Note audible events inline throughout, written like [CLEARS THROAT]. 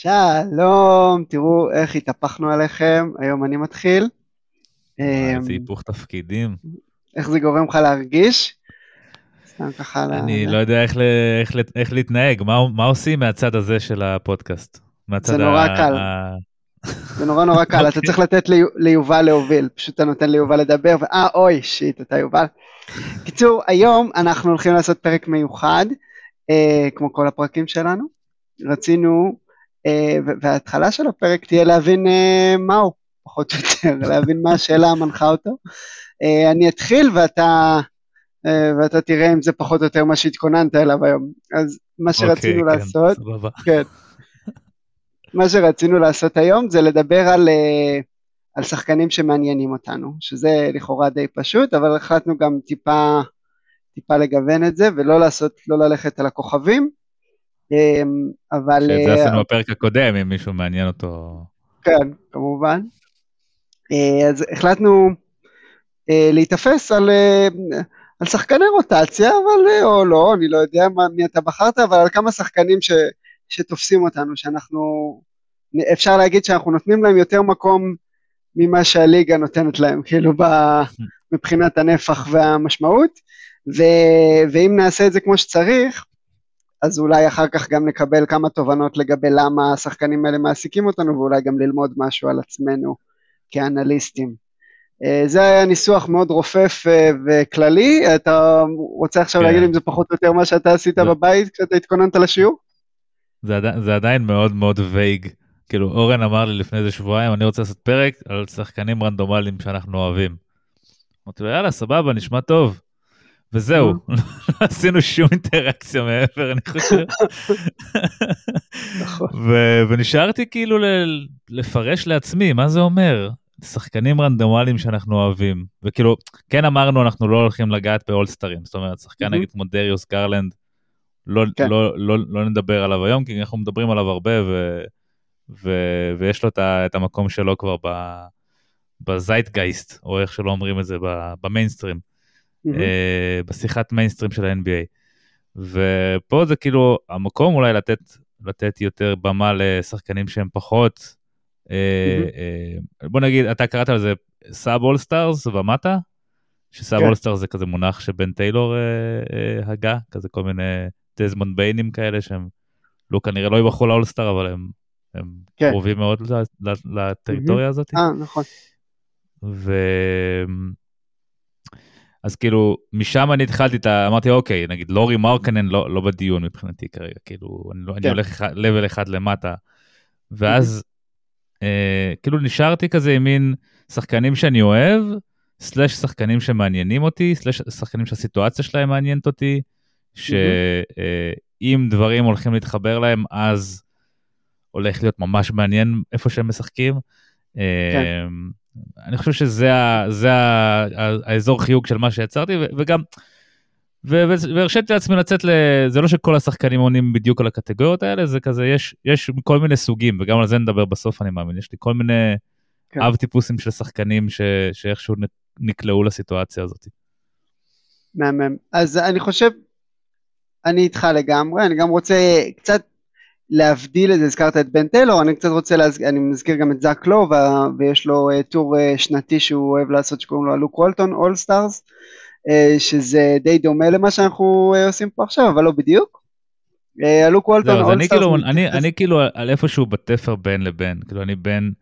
שלום, תראו איך התהפכנו עליכם, היום אני מתחיל. איזה היפוך תפקידים. איך זה גורם לך להרגיש? סתם ככה... אני לא יודע איך, איך, איך להתנהג, מה, מה עושים מהצד הזה של הפודקאסט? זה נורא ה... קל. זה נורא נורא קל, אתה. צריך לתת ליובל להוביל, פשוט אתה נותן ליובל לדבר, ואה אוי שיט, אתה יובל. קיצור, היום אנחנו הולכים לעשות פרק מיוחד, אה, כמו כל הפרקים שלנו. רצינו, וההתחלה של הפרק תהיה להבין אה, מהו, פחות או יותר, [LAUGHS] להבין מה השאלה המנחה אותו. אה, אני אתחיל ואתה... אה, ואתה תראה אם זה פחות או יותר מה שהתכוננת אליו היום. אז מה אוקיי, שרצינו okay, כן, לעשות, סבבה. כן, מה שרצינו לעשות היום זה לדבר על, על שחקנים שמעניינים אותנו, שזה לכאורה די פשוט, אבל החלטנו גם טיפה, טיפה לגוון את זה ולא לעשות, לא ללכת על הכוכבים, אבל... שאת זה עשינו בפרק הקודם, אם מישהו מעניין אותו. כן, כמובן. Uh, אז החלטנו uh, להיתפס על... על שחקני רוטציה, אבל או לא, אני לא יודע מה, מי אתה בחרת, אבל על כמה שחקנים ש, שתופסים אותנו, שאנחנו, אפשר להגיד שאנחנו נותנים להם יותר מקום ממה שהליגה נותנת להם, כאילו ב, מבחינת הנפח והמשמעות, ו, ואם נעשה את זה כמו שצריך, אז אולי אחר כך גם נקבל כמה תובנות לגבי למה השחקנים האלה מעסיקים אותנו, ואולי גם ללמוד משהו על עצמנו כאנליסטים. אה, זה היה ניסוח מאוד רופף אה, וכללי, אתה רוצה עכשיו כן. להגיד אם זה פחות או יותר מה שאתה עשית בבית כשאתה התכוננת לשיעור? זה, עדי, זה עדיין מאוד מאוד וייג. כאילו אורן אמר לי לפני איזה שבועיים אני רוצה לעשות פרק על שחקנים רנדומליים שאנחנו אוהבים. אמרתי לו יאללה סבבה נשמע טוב. וזהו, [LAUGHS] לא עשינו שום אינטראקציה מעבר אני חושב. נכון. ונשארתי כאילו לפרש לעצמי מה זה אומר שחקנים רנדומליים שאנחנו אוהבים וכאילו כן אמרנו אנחנו לא הולכים לגעת באולסטרים זאת אומרת שחקן נגיד כמו דריוס גרלנד לא, כן. לא, לא, לא נדבר עליו היום, כי אנחנו מדברים עליו הרבה, ו, ו, ויש לו את המקום שלו כבר בזייטגייסט, או איך שלא אומרים את זה, במיינסטרים, mm-hmm. uh, בשיחת מיינסטרים של ה-NBA. ופה זה כאילו המקום אולי לתת, לתת יותר במה לשחקנים שהם פחות, mm-hmm. בוא נגיד, אתה קראת על זה סאב אולסטארס ומטה? שסאב כן. אולסטארס זה כזה מונח שבן טיילור uh, uh, הגה, כזה כל מיני דזמונד ביינים כאלה שהם לא כנראה לא יבחרו לאולסטאר אבל הם, הם כן. קרובים מאוד לטריטוריה. הזאת. אה נכון. ו... אז כאילו משם אני התחלתי את ה... אמרתי אוקיי נגיד לורי מרקנן לא, לא בדיון מבחינתי כרגע כאילו אני, לא, כן. אני הולך לבל אחד למטה ואז mm-hmm. אה, כאילו נשארתי כזה עם מין שחקנים שאני אוהב סלאש שחקנים שמעניינים אותי סלאש שחקנים שהסיטואציה שלהם מעניינת אותי. שאם דברים הולכים להתחבר להם, אז הולך להיות ממש מעניין איפה שהם משחקים. כן. אני חושב שזה ה, זה ה, האזור חיוג של מה שיצרתי, וגם, והרשיתי לעצמי לצאת ל... זה לא שכל השחקנים עונים בדיוק על הקטגוריות האלה, זה כזה, יש, יש כל מיני סוגים, וגם על זה נדבר בסוף, אני מאמין. יש לי כל מיני כן. אב טיפוסים של שחקנים ש, שאיכשהו נקלעו לסיטואציה הזאת. מהמם. אז אני חושב, אני איתך לגמרי, אני גם רוצה קצת להבדיל את זה, הזכרת את בן טיילור, אני קצת רוצה, להזכיר, אני מזכיר גם את זאק לואו, ויש לו uh, טור uh, שנתי שהוא אוהב לעשות שקוראים לו לוק וולטון, all stars, uh, שזה די דומה למה שאנחנו עושים פה עכשיו, אבל לא בדיוק. הלוק וולטון, all stars. אני כאילו על איפשהו בתפר בין לבין, כאילו אני בין...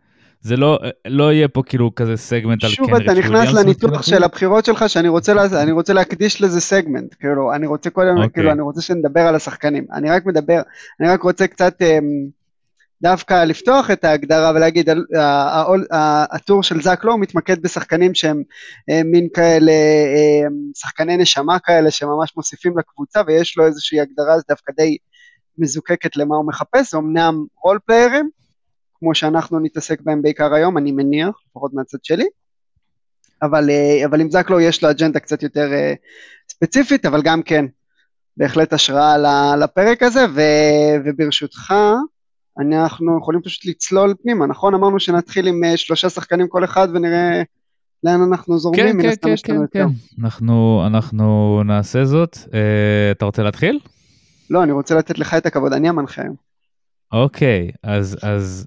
זה לא, לא יהיה פה כאילו כזה סגמנט על קנריץ' שוב אתה נכנס לניתוח של הבחירות שלך שאני רוצה, לה, אני רוצה להקדיש לזה סגמנט, כאילו אני רוצה קודם, okay. אוקיי. כאילו אני רוצה שנדבר על השחקנים, אני רק מדבר, אני רק רוצה קצת אמ, דווקא לפתוח את ההגדרה ולהגיד, הטור של זאק לא מתמקד בשחקנים שהם אה, מין כאלה, אמ, שחקני נשמה כאלה שממש מוסיפים לקבוצה ויש לו איזושהי הגדרה דווקא די מזוקקת למה הוא מחפש, אמנם רול פליירים, כמו שאנחנו נתעסק בהם בעיקר היום, אני מניח, לפחות מהצד שלי. אבל, אה, אבל עם זקלו יש לו אג'נדה קצת יותר אה, ספציפית, אבל גם כן, בהחלט השראה לפרק הזה, ו, וברשותך, אנחנו יכולים פשוט לצלול פנימה, נכון? אמרנו שנתחיל עם אה, שלושה שחקנים כל אחד ונראה לאן אנחנו זורמים, כן, כן, כן, כן, כן. אנחנו, אנחנו נעשה זאת. Uh, אתה רוצה להתחיל? לא, אני רוצה לתת לך את הכבוד, אני המנחה היום. אוקיי, אז, אז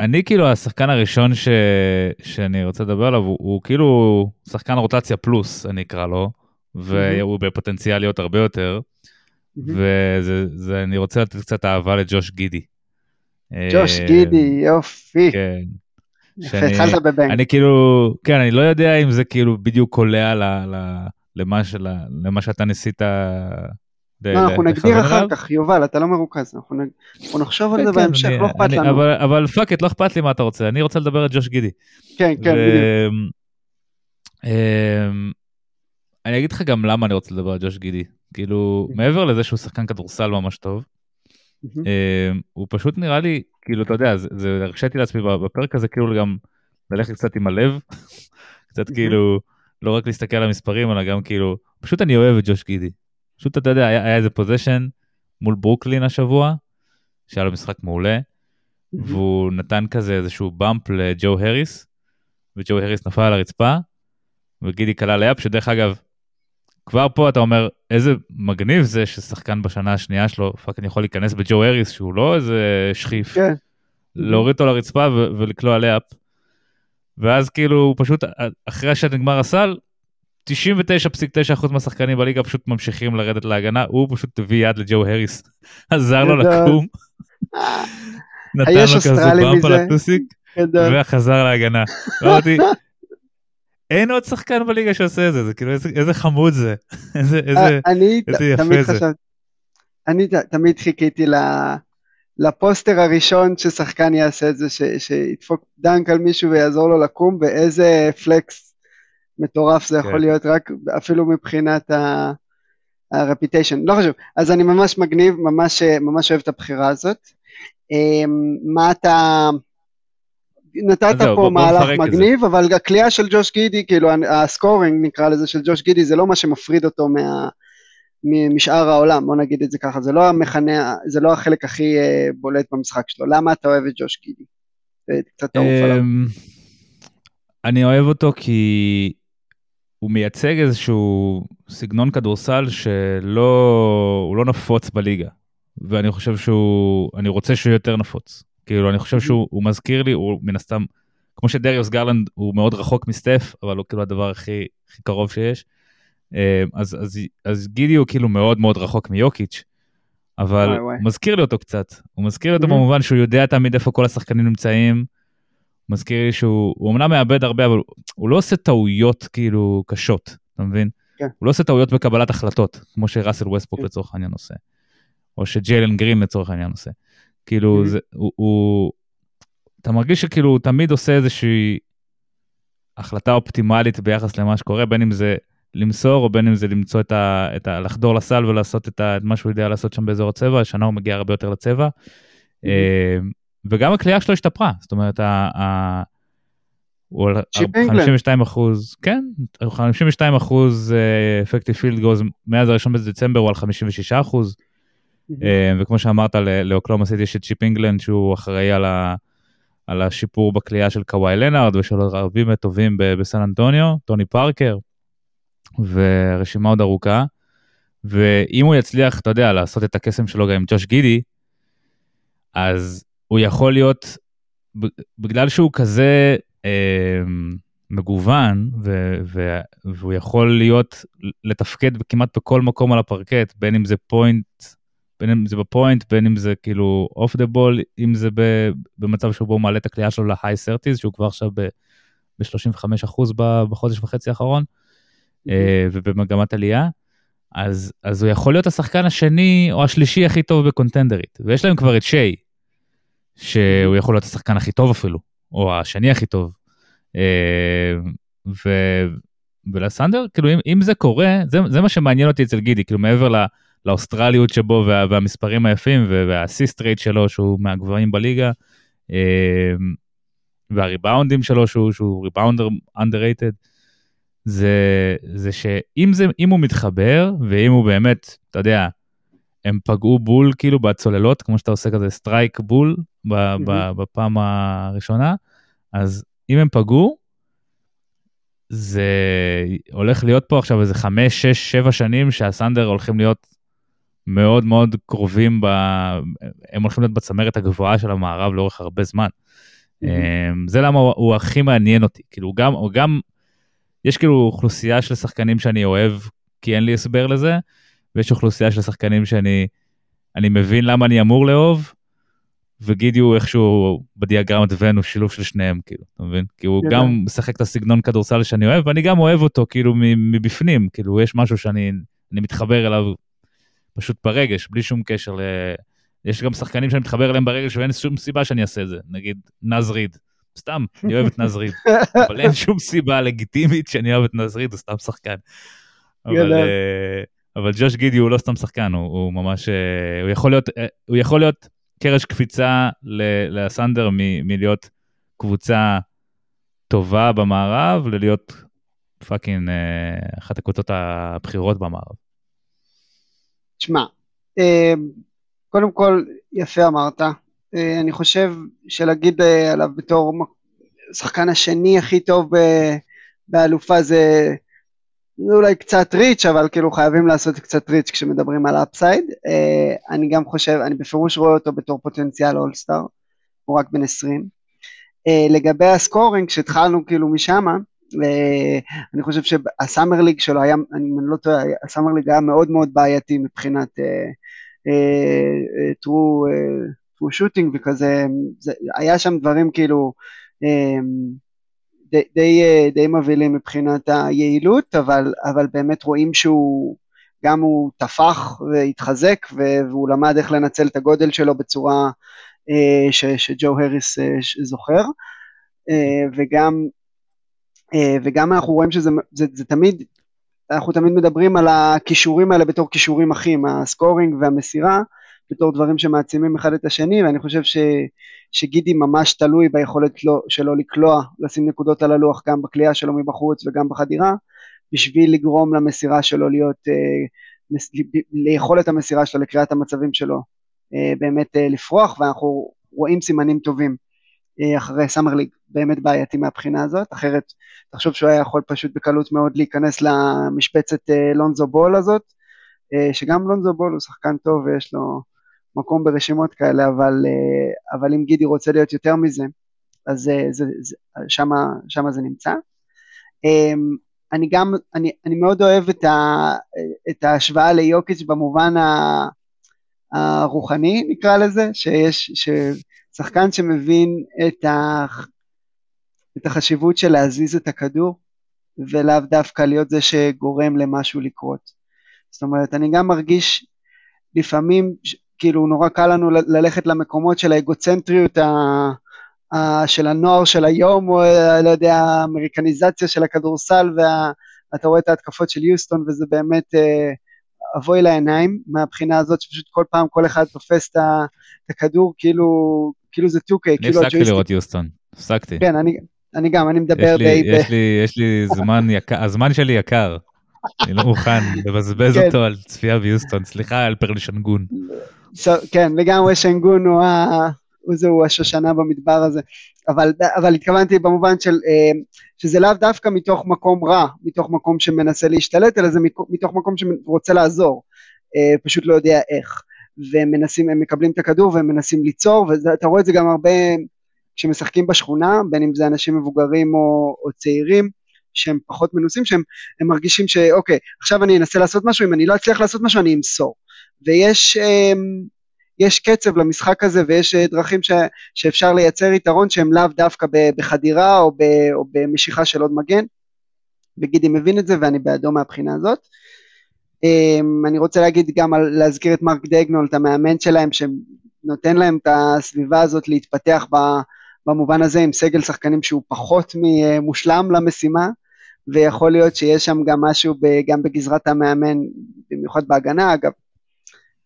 אני כאילו השחקן הראשון ש... שאני רוצה לדבר עליו, הוא, הוא כאילו שחקן רוטציה פלוס, אני אקרא לו, והוא mm-hmm. בפוטנציאל להיות הרבה יותר, mm-hmm. ואני רוצה לתת קצת אהבה לג'וש גידי. ג'וש גידי, יופי. כן. שאני, אני כאילו, כן, אני לא יודע אם זה כאילו בדיוק קולע ל, ל, למה, של, למה שאתה ניסית לא, אנחנו נגדיר אחר כך, יובל, אתה לא מרוכז, אנחנו נחשוב על כן, זה כן, בהמשך, לא אכפת לנו. אבל fuck it, לא אכפת לי מה אתה רוצה, אני רוצה לדבר על ג'וש גידי. כן, כן, בדיוק. אמ, אני אגיד לך גם למה אני רוצה לדבר על ג'וש גידי. כאילו, מעבר לזה שהוא שחקן כדורסל ממש טוב, אמ, הוא פשוט נראה לי, כאילו, אתה יודע, זה הרשיתי לעצמי בפרק הזה, כאילו גם ללכת קצת עם הלב, [LAUGHS] קצת כאילו, לא רק להסתכל על המספרים, אלא גם כאילו, פשוט אני אוהב את ג'וש גידי. פשוט אתה יודע, היה, היה איזה possession מול ברוקלין השבוע, שהיה לו משחק מעולה, והוא נתן כזה איזשהו bump לג'ו הריס, וג'ו הריס נפל על הרצפה, וגידי קלע layup, שדרך אגב, כבר פה אתה אומר, איזה מגניב זה ששחקן בשנה השנייה שלו, fuck אני יכול להיכנס בג'ו הריס, שהוא לא איזה שכיף, כן. להוריד אותו לרצפה ולקלוע לאפ. ואז כאילו הוא פשוט, אחרי שנגמר הסל, 99.9% מהשחקנים בליגה פשוט ממשיכים לרדת להגנה, הוא פשוט הביא יד לג'ו הריס, [LAUGHS] עזר לו לקום, [LAUGHS] נתן לו כזה באמפ על הטוסיק, וחזר להגנה. [LAUGHS] אמרתי, אין עוד שחקן בליגה שעושה את זה, זה כאילו איזה חמוד זה, איזה יפה זה. אני תמיד חיכיתי ל poster הראשון ששחקן יעשה את זה, שידפוק dunk על מישהו ויעזור לו לקום, ואיזה flex מטורף זה יכול כן. להיות רק אפילו מבחינת ה reputation, לא חשוב, אז אני ממש מגניב, ממש, ממש אוהב את הבחירה הזאת. אמ, מה אתה, נתת פה מהלך מגניב, אבל הקליעה של ג'וש גידי, כאילו ה scoring נקרא לזה של ג'וש גידי, זה לא מה שמפריד אותו מה... משאר העולם, בוא נגיד את זה ככה, זה לא המכנה, זה לא החלק הכי uh, בולט במשחק שלו, למה אתה אוהב את ג'וש גידי? קצת תעוף עליו. אמ, אני אוהב אותו כי הוא מייצג איזשהו סגנון כדורסל שלא לא נפוץ בליגה. ואני חושב שהוא, אני רוצה שהוא יותר נפוץ. כאילו, אני חושב שהוא מזכיר לי, הוא מן הסתם, כמו שדריוס גרלנד הוא מאוד רחוק מסטף, אבל הוא כאילו הדבר הכי, הכי קרוב שיש. אה, אז, אז, אז גידי הוא כאילו מאוד מאוד רחוק מיוקיץ', אבל וואי, וואי. הוא מזכיר לי אותו קצת. הוא מזכיר לי אותו במובן שהוא יודע תמיד איפה כל השחקנים נמצאים. מזכיר לי שהוא אמנם מאבד הרבה, אבל הוא לא עושה טעויות כאילו קשות, אתה מבין? כן. הוא לא עושה טעויות בקבלת החלטות, כמו שראסל ווסטבוק כן. לצורך העניין עושה, או שג'יילן גרין לצורך העניין עושה. כאילו, mm-hmm. זה, הוא, הוא, אתה מרגיש שכאילו הוא תמיד עושה איזושהי החלטה אופטימלית ביחס למה שקורה, בין אם זה למסור, או בין אם זה למצוא את ה... את ה לחדור לסל ולעשות את, ה, את מה שהוא יודע לעשות שם באזור הצבע, השנה הוא מגיע הרבה יותר לצבע. Mm-hmm. וגם הקליעה שלו השתפרה, זאת אומרת, הוא על 52 אחוז, כן, 52 אחוז effective field goals מאז הראשון בדצמבר הוא על 56 אחוז, אה, וכמו שאמרת לאוקלהומה סיטי יש את צ'יפ אינגלנד שהוא אחראי על, ה, על השיפור בקליעה של קוואי לנארד ושל רבים טובים בסן אנטוניו, טוני פארקר, והרשימה עוד ארוכה, ואם הוא יצליח, אתה יודע, לעשות את הקסם שלו גם עם ג'וש גידי, אז הוא יכול להיות, בגלל שהוא כזה אה, מגוון, ו, ו, והוא יכול להיות, לתפקד כמעט בכל מקום על הפרקט, בין אם זה פוינט, בין אם זה ב point, בין אם זה כאילו off the ball, אם זה ב, במצב שבו הוא מעלה את הקליעה שלו ל high thirties, שהוא כבר עכשיו ב-35% בחודש וחצי האחרון, אה, ובמגמת עלייה. אז, אז הוא יכול להיות השחקן השני או השלישי הכי טוב ב contender ית. ויש להם כבר את שיי, שהוא יכול להיות השחקן הכי טוב אפילו, או השני הכי טוב. אה, ו... ולסנדר, כאילו אם, אם זה קורה, זה, זה מה שמעניין אותי אצל גידי, כאילו מעבר לא, לאוסטרליות שבו וה, והמספרים היפים וה assist rate שלו שהוא מהגבוהים בליגה, אה, והריבאונדים שלו שהוא, שהוא ריבאונדר underrated, זה, זה שאם זה, הוא מתחבר ואם הוא באמת, אתה יודע, הם פגעו בול כאילו בצוללות, כמו שאתה עושה כזה סטרייק בול ב, mm-hmm. בפעם הראשונה, אז אם הם פגעו, זה הולך להיות פה עכשיו איזה חמש, שש, שבע שנים שהסנדר הולכים להיות מאוד מאוד קרובים, ב... הם הולכים להיות בצמרת הגבוהה של המערב לאורך הרבה זמן. Mm-hmm. זה למה הוא, הוא הכי מעניין אותי, כאילו גם, גם, יש כאילו אוכלוסייה של שחקנים שאני אוהב כי אין לי הסבר לזה, ויש אוכלוסייה של שחקנים שאני אני מבין למה אני אמור לאהוב, וגידי הוא איכשהו בדיאגרמת ון הוא שילוב של שניהם כאילו, אתה מבין? כי הוא yeah. גם משחק את הסגנון כדורסל שאני אוהב, ואני גם אוהב אותו כאילו מבפנים, כאילו יש משהו שאני מתחבר אליו פשוט ברגש, בלי שום קשר ל... יש גם שחקנים שאני מתחבר אליהם ברגש ואין שום סיבה שאני אעשה את זה, נגיד נז ריד. סתם, אני אוהב את נז ריד, [LAUGHS] אבל אין שום סיבה לגיטימית שאני אוהב את נז ריד, הוא סתם שחקן. אבל, uh, אבל ג'וש גידי הוא לא סתם שחקן, הוא, הוא ממש, uh, הוא יכול להיות, uh, הוא יכול להיות קרש קפיצה לסנדר מלהיות קבוצה טובה במערב ללהיות fucking uh, אחת הקבוצות הבכירות במערב. תשמע, קודם כל יפה אמרת, אני חושב שלהגיד עליו בתור שחקן השני הכי טוב באלופה זה זה אולי קצת reach, אבל כאילו חייבים לעשות קצת reach כשמדברים על upside. Uh, אני גם חושב, אני בפירוש רואה אותו בתור פוטנציאל אולסטאר, הוא רק בן 20. Uh, אה, לגבי הסקורינג, כשהתחלנו כאילו משם, uh, אני חושב שהסאמר ליג שלו היה, אני לא טועה, הסאמר ליג היה מאוד מאוד בעייתי מבחינת true shooting וכזה, זה, היה שם דברים כאילו, די, די, אה, די מבהילים מבחינת היעילות, אבל, אבל באמת רואים שהוא, גם הוא טפח והתחזק, והוא למד איך לנצל את הגודל שלו בצורה אה, ש, שג'ו הריס אה, זוכר, וגם, וגם אנחנו רואים שזה זה, זה תמיד, אנחנו תמיד מדברים על הכישורים האלה בתור כישורים אחים, הסקורינג והמסירה, בתור דברים שמעצימים אחד את השני, ואני חושב ש, שגידי ממש תלוי ביכולת לא, שלו לקלוע, לשים נקודות על הלוח גם בקליעה שלו מבחוץ וגם בחדירה, בשביל לגרום למסירה שלו להיות, אה, מס, ליכולת המסירה שלו, לקריאת המצבים שלו, אה, באמת אה, לפרוח, ואנחנו רואים סימנים טובים אה, אחרי סאמר ליג, באמת בעייתי מהבחינה הזאת, אחרת תחשוב שהוא היה יכול פשוט בקלות מאוד להיכנס למשבצת אה, לונזו בול הזאת, אה, שגם לונזו בול הוא שחקן טוב ויש לו מקום ברשימות כאלה, אבל, אה, אבל אם גידי רוצה להיות יותר מזה, אז זה, זה, זה, שמה, שמה זה נמצא. אמ, אני גם, אני, אני מאוד אוהב את, ה, את ההשוואה ליוקיץ' במובן הרוחני נקרא לזה, שיש, ששחקן שמבין את, ה, את החשיבות של להזיז את הכדור, ולאו דווקא להיות זה שגורם למשהו לקרות. זאת אומרת, אני גם מרגיש לפעמים כאילו נורא קל לנו ללכת למקומות של האגוצנטריות ה... ה... של הנוער של היום, או לא יודע, האמריקניזציה של הכדורסל, ואתה רואה את ההתקפות של יוסטון, וזה באמת אה, אבוי לעיניים, מהבחינה הזאת שפשוט כל פעם כל אחד תופס את הכדור, כאילו, כאילו זה 2K, כאילו הג'ויסטיק. אני הפסקתי לראות יוסטון, הפסקתי. כן, אני, אני גם, אני מדבר די... יש לי, יש לי זמן יקר, הזמן שלי יקר. אני לא מוכן לבזבז כן. אותו על צפייה ביוסטון, סליחה על פרלישנגון. כן, לגמרי שנגון הוא, ה... הוא השושנה במדבר הזה. אבל, אבל התכוונתי במובן של אה, שזה לאו דווקא מתוך מקום רע, מתוך מקום שמנסה להשתלט, אלא זה מתוך מקום שרוצה לעזור, אה, פשוט לא יודע איך. והם מנסים, הם מקבלים את הכדור והם מנסים ליצור, ואתה רואה את זה גם הרבה כשמשחקים בשכונה, בין אם זה אנשים מבוגרים או, או צעירים, שהם פחות מנוסים, שהם מרגישים שאוקיי, עכשיו אני אנסה לעשות משהו, אם אני לא אצליח לעשות משהו אני אמסור. ויש אמ, יש קצב למשחק הזה ויש אה, דרכים ש, שאפשר לייצר יתרון שהם לאו דווקא בחדירה או, ב, או במשיכה של עוד מגן, וגידי מבין את זה ואני בעדו מהבחינה הזאת. אמ, אני רוצה להגיד גם על, להזכיר את מרק דגנול, את המאמן שלהם, שנותן להם את הסביבה הזאת להתפתח במובן הזה עם סגל שחקנים שהוא פחות מושלם למשימה, ויכול להיות שיש שם גם משהו גם בגזרת המאמן, במיוחד בהגנה. אגב,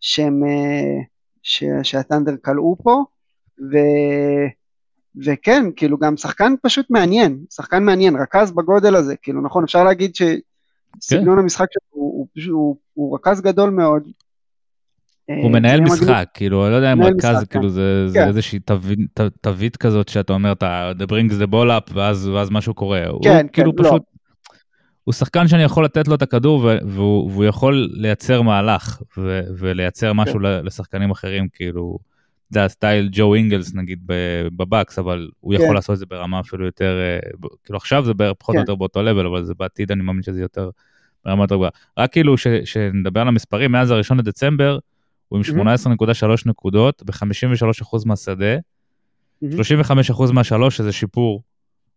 שהם, אה, ש, שהטנדר כלאו פה, ו, וכן, כאילו גם שחקן פשוט מעניין, שחקן מעניין, רכז בגודל הזה, כאילו נכון, אפשר להגיד שסגנון כן. המשחק שלו הוא, הוא, הוא, הוא רכז גדול מאוד. הוא אה, מנהל משחק, מגניב. כאילו, אני לא יודע אם רכז, משחק, כאילו כן. זה, כן. זה איזושהי תווית כזאת שאתה אומר, אתה the brings the ball up, ואז, ואז משהו קורה. כן, הוא, כן, כאילו לא. פשוט, הוא שחקן שאני יכול לתת לו את הכדור והוא, והוא יכול לייצר מהלך ו, ולייצר משהו כן. לשחקנים אחרים, כאילו, זה הסטייל ג'ו אינגלס נגיד בבקס, אבל הוא יכול כן. לעשות את זה ברמה אפילו יותר, אה, כאילו עכשיו זה פחות או כן. יותר באותו לבל, אבל זה בעתיד אני מאמין שזה יותר ברמה יותר גבוהה. רק כאילו שנדבר על המספרים, מאז הראשון לדצמבר, הוא עם 18.3 נקודות ב-53% מהשדה, 35% מהשלוש, שזה שיפור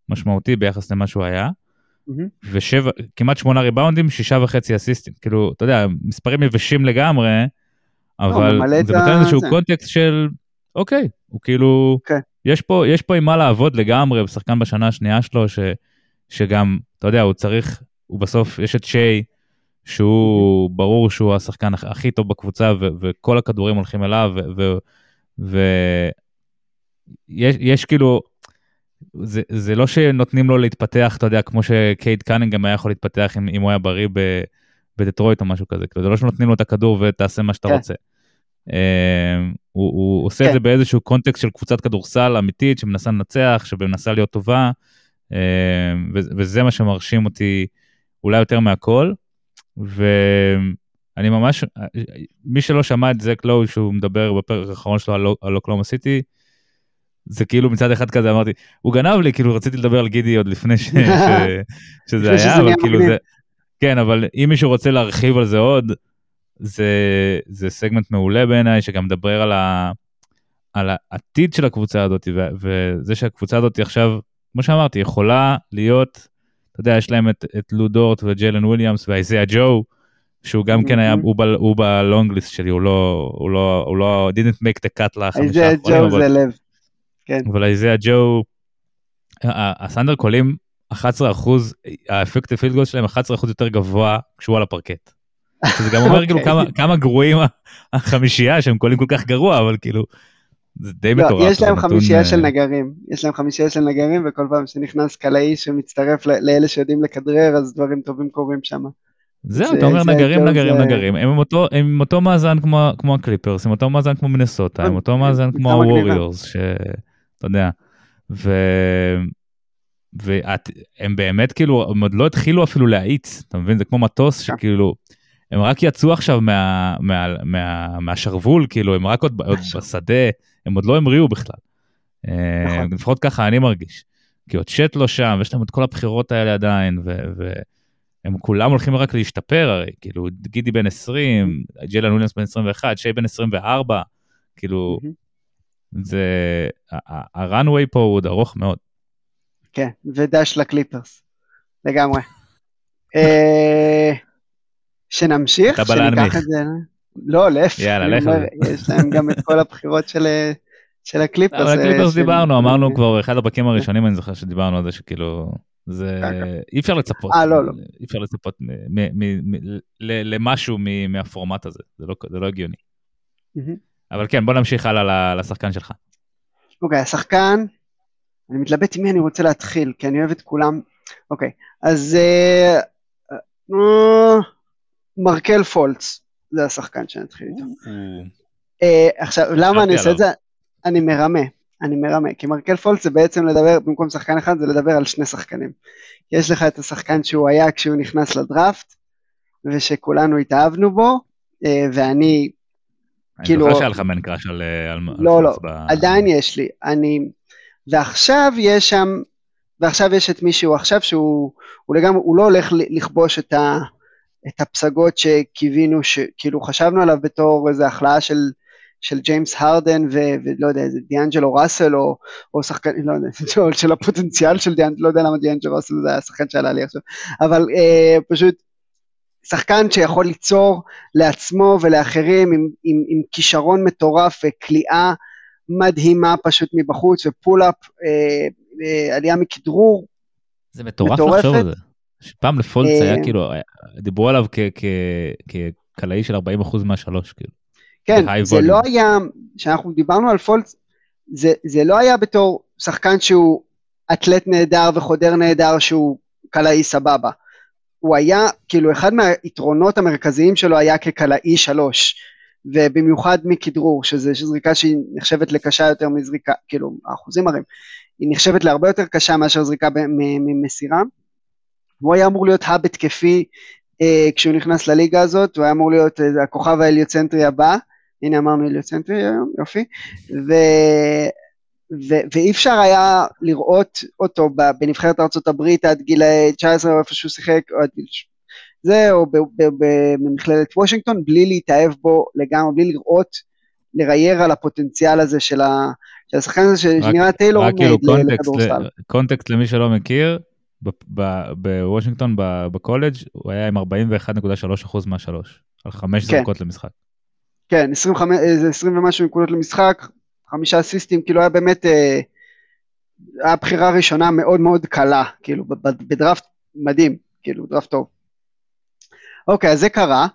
משמעותי ביחס למה שהוא היה. ושבע, כמעט שמונה ריבאונדים, שישה וחצי אסיסטים. כאילו, אתה יודע, מספרים יבשים לגמרי, אבל זה נותן איזשהו קונטקסט של, אוקיי, הוא כאילו, okay. כן. יש, פה, יש פה עם מה לעבוד לגמרי, שחקן בשנה השנייה שלו, ש, שגם, אתה יודע, הוא צריך, הוא בסוף, יש את שיי, שהוא ברור שהוא השחקן הכי טוב בקבוצה, ו, וכל הכדורים הולכים אליו, ויש כאילו, זה, זה לא שנותנים לו להתפתח, אתה יודע, כמו שקייד קאנינגהם היה יכול להתפתח אם, אם הוא היה בריא בדטרויט או משהו כזה, כאילו זה לא שנותנים לו את הכדור ותעשה מה שאתה כן. רוצה. Uh, הוא, הוא עושה כן. את זה באיזשהו קונטקסט של קבוצת כדורסל אמיתית שמנסה לנצח, שמנסה להיות טובה, uh, וזה מה שמרשים אותי אולי יותר מהכל. ואני ממש, מי שלא שמע את זק לואו שהוא מדבר בפרק האחרון שלו על אוקלומה סיטי, זה כאילו מצד אחד כזה אמרתי, הוא גנב לי, כאילו רציתי לדבר על גידי עוד לפני ש... [LAUGHS] ש... שזה היה, אבל כאילו זה... כן, אבל אם מישהו רוצה להרחיב על זה עוד, זה, זה סגמנט מעולה בעיניי, שגם מדבר על, ה... על העתיד של הקבוצה הזאת, ו... וזה שהקבוצה הזאת עכשיו, כמו שאמרתי, יכולה להיות, אתה יודע, יש להם את, את לודורט וג'לן וויליאמס ואיזיה ג'ו, שהוא גם כן היה, הוא, ב, הוא בלונגליסט שלי, הוא לא, הוא לא, הוא לא, didn't make the cut לחמישה האחרונים. איזיה ג'ו זה לב. כן. אבל איזיה ג'ו, הסנדר קולים 11 אחוז, האפקטיב פילד גול שלהם 11 אחוז יותר גבוה כשהוא על הפרקט. זה גם אומר כאילו כמה, כמה גרועים החמישייה שהם קולים כל כך גרוע, אבל כאילו, זה די לא, מטורף. יש להם חמישייה של נגרים, יש להם חמישייה של נגרים, וכל פעם שנכנס קלעי שמצטרף לאלה שיודעים לכדרר, אז דברים טובים קורים שם. זהו, אתה אומר נגרים, נגרים, נגרים, הם עם אותו מאזן כמו הקליפרס, עם אותו מאזן כמו מנסוטה, עם אותו מאזן כמו הווריורס, אתה יודע. ו... והם באמת כאילו, הם עוד לא התחילו אפילו להאיץ, אתה מבין? זה כמו מטוס כן. שכאילו, הם רק יצאו עכשיו מה, מה, מה, מהשרוול, כאילו, הם רק עוד, עוד בשדה, הם עוד לא המריאו בכלל. אה, נכון. לפחות ככה אני מרגיש. כי עוד שט לא שם, ויש להם את כל הבחירות האלה עדיין, והם כולם הולכים רק להשתפר הרי, כאילו, גידי בן 20, ג'לן וויליאמס בן 21, שי בן 24, כאילו, זה, הראנוויי פה הוא עוד ארוך מאוד. כן, ודש לקליפרס, לגמרי. [LAUGHS] אה, שנמשיך, שניקח את זה. לא, להפך. יאללה, לך. [LAUGHS] יש להם גם את כל הבחירות של, של הקליפרס. אבל הקליפרס דיברנו, אמרנו כבר, אחד הפרקים הראשונים, אני זוכר שדיברנו על זה שכאילו, זה, אי אפשר לצפות. אה, לא, לא. אי אפשר לצפות למשהו מהפורמט הזה, זה לא, לא הגיוני. אבל כן, בוא נמשיך הלאה לשחקן שלך. אוקיי, השחקן, אני מתלבט עם מי אני רוצה להתחיל, כי אני אוהב את כולם. אוקיי, אז אה, אה, מרקל פולץ, זה השחקן שאני אתחיל איתו. אה, עכשיו, למה אני עושה את זה? אני מרמה, אני מרמה, כי מרקל פולץ זה בעצם לדבר, במקום שחקן אחד זה לדבר על שני שחקנים. יש לך את השחקן שהוא היה כשהוא נכנס לדראפט, ושכולנו התאהבנו בו, ואני כאילו... אני זוכר שהיה לך מן קראש על... לא, לא, עדיין יש לי. אני... ועכשיו יש שם, ועכשיו יש את מישהו עכשיו שהוא, הוא לגמרי, הוא לא הולך לכבוש את, ה, את הפסגות שקיווינו, שכאילו חשבנו עליו בתור איזו החלאה של, של ג'יימס הרדן ו, ולא יודע, איזה דיאנג'לו ראסל או, או שחקן, לא יודע, [LAUGHS] של הפוטנציאל של דיאנג'לו, לא יודע למה דיאנג'לו ראסל זה השחקן שעלה לי עכשיו, אבל אה, פשוט שחקן שיכול ליצור לעצמו ולאחרים עם, עם, עם כישרון מטורף וכליאה מדהימה פשוט מבחוץ ופול-אפ, אה, אה, עלייה מכדרור. זה מטורף לחשוב על זה. פעם לפולץ אה, היה כאילו, דיברו עליו כקלעי של 40% מהשלוש כאילו. כן, זה לא היה, כשאנחנו דיברנו על פולץ, זה, זה לא היה בתור שחקן שהוא אתלט נהדר וחודר נהדר שהוא קלעי סבבה. הוא היה, כאילו אחד מהיתרונות המרכזיים שלו היה כקלעי שלוש, ובמיוחד מכדרור, שזה זריקה שהיא נחשבת לקשה יותר מזריקה, כאילו האחוזים מראים, היא נחשבת להרבה יותר קשה מאשר זריקה ממסירה, הוא היה אמור להיות האב התקפי אה, כשהוא נכנס לליגה הזאת, הוא היה אמור להיות אה, הכוכב ההליוצנטרי הבא, הנה אמרנו הליוצנטרי היום, יופי, ו, ו, ואי אפשר היה לראות אותו בנבחרת ארה"ב עד גיל 19 או איפה שהוא שיחק, או עד גיל זה, או במכללת וושינגטון, בלי להתאהב בו לגמרי, בלי לראות, לרייר על הפוטנציאל הזה של, ה, של השחקן הזה שנראה טיילור מייד כאילו לכדורסל. קונטקסט למי שלא מכיר, בוושינגטון בקולג' הוא היה עם 41.3% מהשלוש, על חמש כן. זרקות למשחק. כן, 25, 20 ומשהו נקודות למשחק, חמישה אסיסטים, כאילו היה באמת, אה, היה בחירה ראשונה מאוד מאוד קלה, כאילו בדראפט מדהים, כאילו דראפט טוב. אוקיי, אז זה קרה,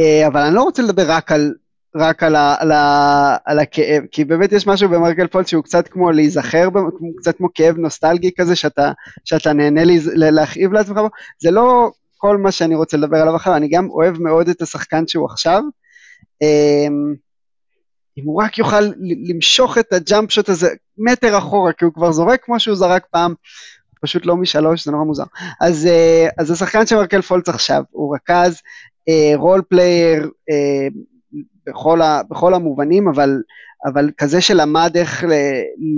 אה, אבל אני לא רוצה לדבר רק על, רק על, ה, על, ה, על הכאב, כי באמת יש משהו במרקל פולט שהוא קצת כמו להיזכר, קצת כמו כאב נוסטלגי כזה, שאתה, שאתה נהנה להכאיב לעצמך בו, זה לא כל מה שאני רוצה לדבר עליו אחר, אני גם אוהב מאוד את השחקן שהוא עכשיו. אמ, אם הוא רק יוכל למשוך את הג'אמפ שוט הזה מטר אחורה, כי הוא כבר זורק כמו שהוא זרק פעם, פשוט לא משלוש, זה נורא מוזר. אז, אה, אז השחקן של מרקל פולץ עכשיו, הוא רכז, role player, בכל, ה, בכל המובנים, אבל, אבל כזה שלמד איך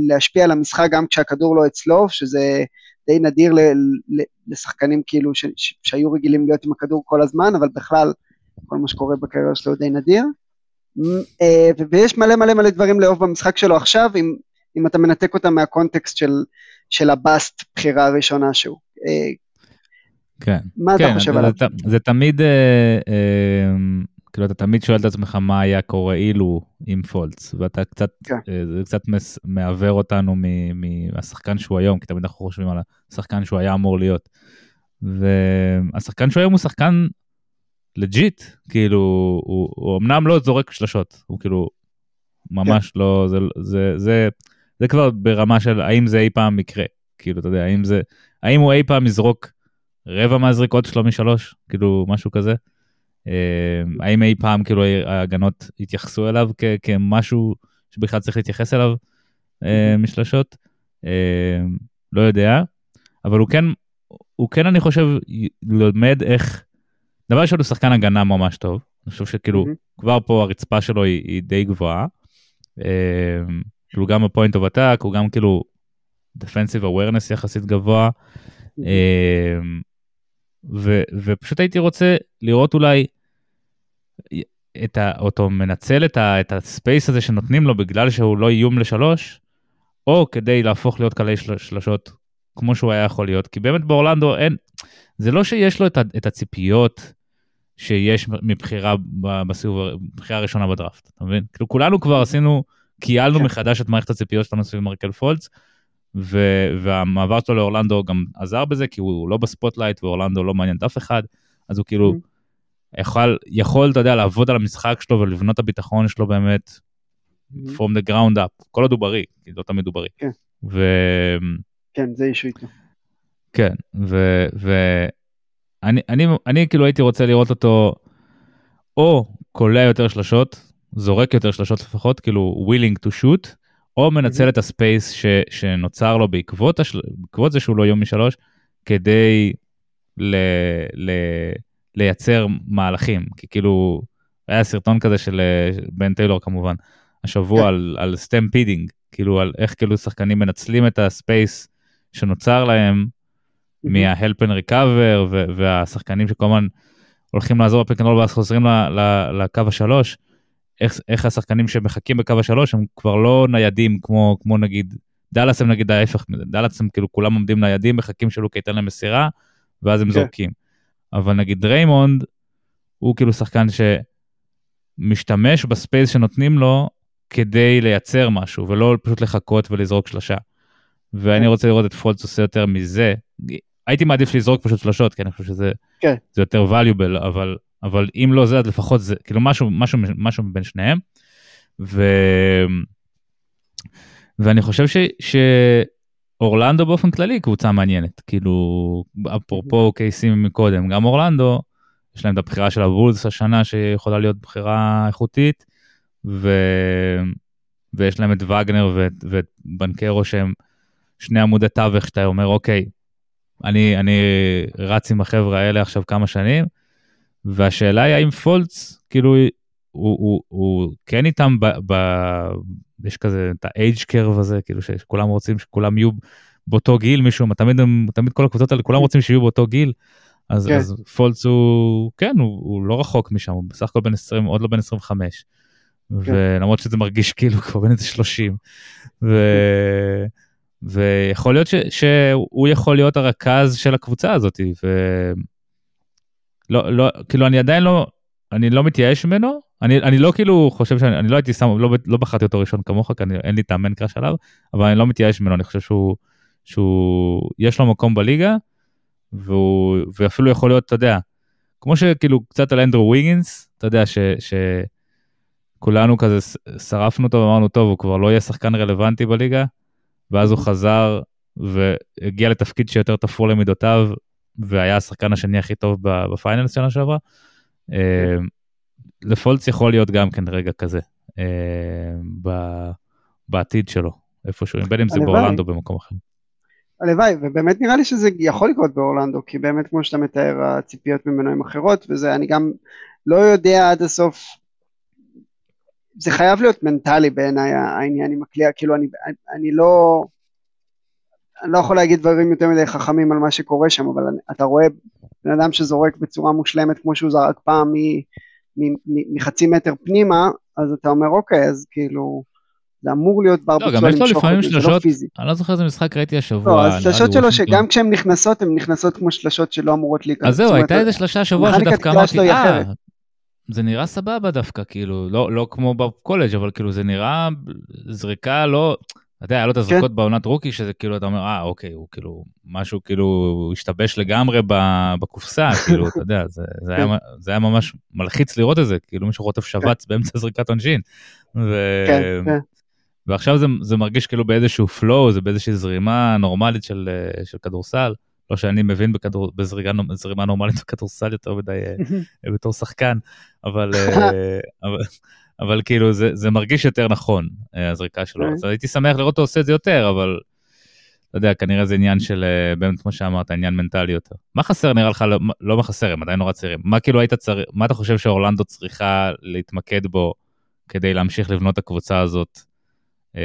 להשפיע על המשחק גם כשהכדור לא אצלו, שזה די נדיר ל, ל, לשחקנים כאילו ש, ש, שהיו רגילים להיות עם הכדור כל הזמן, אבל בכלל כל מה שקורה בקריירה שלו די נדיר. אה, ויש מלא מלא מלא דברים לאהוב במשחק שלו עכשיו, אם, אם אתה מנתק אותם מהקונטקסט של, של ה bust בחירה הראשונה שהוא. אה, כן. מה כן, אתה חושב עליו? זה, זה תמיד, אה, אה, כאילו אתה תמיד שואל את עצמך מה היה קורה אילו עם פולץ, ואתה קצת, כן. אה, זה קצת מס, מעוור אותנו מהשחקן שהוא היום, כי תמיד אנחנו חושבים על השחקן שהוא היה אמור להיות. והשחקן שהוא היום הוא שחקן legit, כאילו, הוא, הוא אמנם לא זורק שלשות, הוא כאילו ממש כן. לא, זה, זה, זה, זה כבר ברמה של האם זה אי פעם יקרה, כאילו, אתה יודע, האם זה, האם הוא אי פעם יזרוק רבע מהזריקות שלו משלוש, כאילו, משהו כזה. אה, האם אי פעם כאילו ההגנות התייחסו אליו כ- כמשהו שבכלל צריך להתייחס אליו אה, משלשות? אה, לא יודע, אבל הוא כן, הוא כן אני חושב לומד איך, דבר ראשון הוא שחקן הגנה ממש טוב, אני חושב שכאילו mm-hmm. כבר פה הרצפה שלו היא, היא די גבוהה. כאילו גם ב point of attack, הוא גם כאילו defensive awareness יחסית גבוה. Mm-hmm. ו, ופשוט הייתי רוצה לראות אולי את ה, אותו מנצל את, ה, את ה space הזה שנותנים לו בגלל שהוא לא איום לשלוש, או כדי להפוך להיות קלעי של, שלשות כמו שהוא היה יכול להיות, כי באמת באורלנדו אין, זה לא שיש לו את, ה, את הציפיות שיש מבחירה בסיבוב, בבחירה הראשונה בדראפט, אתה מבין? כאילו כולנו כבר עשינו, כיילנו כן. מחדש את מערכת הציפיות שלנו סביב מרקל פולץ, ו- והמעבר שלו לאורלנדו גם עזר בזה, כי הוא לא ב spotlight ואורלנדו לא מעניין אף אחד, אז הוא כאילו mm-hmm. יכול, יכול, אתה יודע, לעבוד על המשחק שלו ולבנות את הביטחון שלו באמת, mm-hmm. from the ground up, כל עוד הוא בריא, כי לא תמיד הוא בריא. כן. ו... כן, זה אישו איתו. כן, ואני אני, אני כאילו הייתי רוצה לראות אותו או קולע יותר שלשות, זורק יותר שלשות לפחות, כאילו willing to shoot, או מנצל את הספייס ש, שנוצר לו בעקבות, השל... בעקבות זה שהוא לא יום משלוש, כדי ל, ל, לייצר מהלכים. כי כאילו, היה סרטון כזה של בן טיילור כמובן, השבוע כן. על, על stampeding, כאילו על איך כאילו שחקנים מנצלים את ה space שנוצר להם מה-help and recover, והשחקנים שכל הזמן הולכים לעזור ב pick and roll ואז חוזרים לקו השלוש. איך, איך השחקנים שמחכים בקו השלוש הם כבר לא נייחים כמו, כמו נגיד, דאלאס הם נגיד ההפך דאלאס הם כאילו כולם עומדים נייחים, מחכים שלוקה ייתן להם מסירה, ואז הם כן. זורקים. אבל נגיד ריימונד, הוא כאילו שחקן שמשתמש ב space שנותנים לו כדי לייצר משהו, ולא פשוט לחכות ולזרוק שלושה. ואני כן. רוצה לראות את פולץ עושה יותר מזה. הייתי מעדיף לזרוק פשוט שלושות, כי אני חושב שזה כן. יותר valuable, אבל אבל אם לא זה, אז לפחות זה, כאילו משהו, משהו, משהו בין שניהם. ו... ואני חושב ש... שאורלנדו באופן כללי קבוצה מעניינת, כאילו, אפרופו קייסים מקודם, גם אורלנדו, יש להם את הבחירה של הוולס השנה שיכולה להיות בחירה איכותית, ו... ויש להם את וגנר ואת, ואת בנקרו שהם שני עמודי תווך שאתה אומר אוקיי, אני, אני רץ עם החבר'ה האלה עכשיו כמה שנים, והשאלה היא האם פולץ, כאילו, הוא, הוא, הוא כן איתם, ב, ב, יש כזה את ה-age curve הזה, כאילו שכולם רוצים שכולם יהיו באותו גיל, מישהו, תמיד, תמיד כל הקבוצות האלה, כולם רוצים שיהיו באותו גיל. אז, כן. אז פולץ הוא, כן, הוא, הוא לא רחוק משם, הוא בסך הכל בן 20, עוד לא בן 25. כן. ולמרות שזה מרגיש כאילו כבר בן איזה 30. ו... ויכול להיות ש, שהוא יכול להיות הרכז של הקבוצה הזאת, ולא, לא, כאילו אני עדיין לא, אני לא מתייאש ממנו, אני, אני לא כאילו חושב שאני, אני לא הייתי שם, לא, לא בחרתי אותו ראשון כמוך, כי אני, אין לי את האמן קראש עליו, אבל אני לא מתייאש ממנו, אני חושב שהוא, שהוא, יש לו מקום בליגה, והוא, ואפילו יכול להיות, אתה יודע, כמו שכאילו קצת על אנדרו וויגינס, אתה יודע, ש, שכולנו כזה שרפנו אותו ואמרנו, טוב, הוא כבר לא יהיה שחקן רלוונטי בליגה, ואז הוא חזר והגיע לתפקיד שיותר תפור למידותיו, והיה השחקן השני הכי טוב בפיינלס שנה שעברה. אה, לפולץ יכול להיות גם כן רגע כזה אה, בעתיד שלו, איפשהו, בין אם זה באורלנדו במקום אחר. הלוואי, ובאמת נראה לי שזה יכול לקרות באורלנדו, כי באמת כמו שאתה מתאר, הציפיות ממנו הן אחרות, וזה, אני גם לא יודע עד הסוף, זה חייב להיות מנטלי בעיניי העניין עם הכלייה, כאילו אני, אני לא, אני לא יכול להגיד דברים יותר מדי חכמים על מה שקורה שם, אבל אתה רואה בן אדם שזורק בצורה מושלמת כמו שהוא זרק פעם מחצי מטר פנימה, אז אתה אומר אוקיי, אז כאילו, זה אמור להיות בר ביצוע למשוך אותו, זה לא פיזי. אני לא זוכר איזה משחק ראיתי השבוע. לא, השלשות שלו שגם כשהן נכנסות, הן נכנסות כמו שלשות שלא אמורות להיכנס. אז זהו, הייתה איזה שלשה השבוע שדווקא אמרתי, אה, זה נראה סבבה דווקא, כאילו, לא, לא כמו בקולג', אבל כאילו זה נראה זריקה לא, אתה יודע, היה לו את הזריקות כן. בעונת רוקי, שזה כאילו, אתה אומר, אה, אוקיי, הוא כאילו, משהו כאילו, הוא השתבש לגמרי בקופסה, [LAUGHS] כאילו, אתה יודע, זה, זה, היה, כן. זה היה ממש מלחיץ לראות את זה, כאילו מישהו חוטף שבץ כן. באמצע זריקת עונשין. ו... כן, כן. ועכשיו זה, זה מרגיש כאילו באיזשהו flow, זה באיזושהי זרימה נורמלית של, של כדורסל. לא שאני מבין בכדור, בזרימה נורמלית בכדורסל יותר מדי אה, [LAUGHS] בתור שחקן, אבל, אה, [LAUGHS] אבל, אבל כאילו זה, זה מרגיש יותר נכון, אה, הזריקה שלו. אז הייתי שמח לראות אותו עושה את זה יותר, אבל אתה יודע, כנראה זה עניין של, באמת כמו שאמרת, עניין מנטלי יותר. מה חסר נראה לך, לא, לא מה חסר, הם עדיין נורא צעירים, מה כאילו היית צריך, מה אתה חושב שאורלנדו צריכה להתמקד בו כדי להמשיך לבנות את הקבוצה הזאת? אה,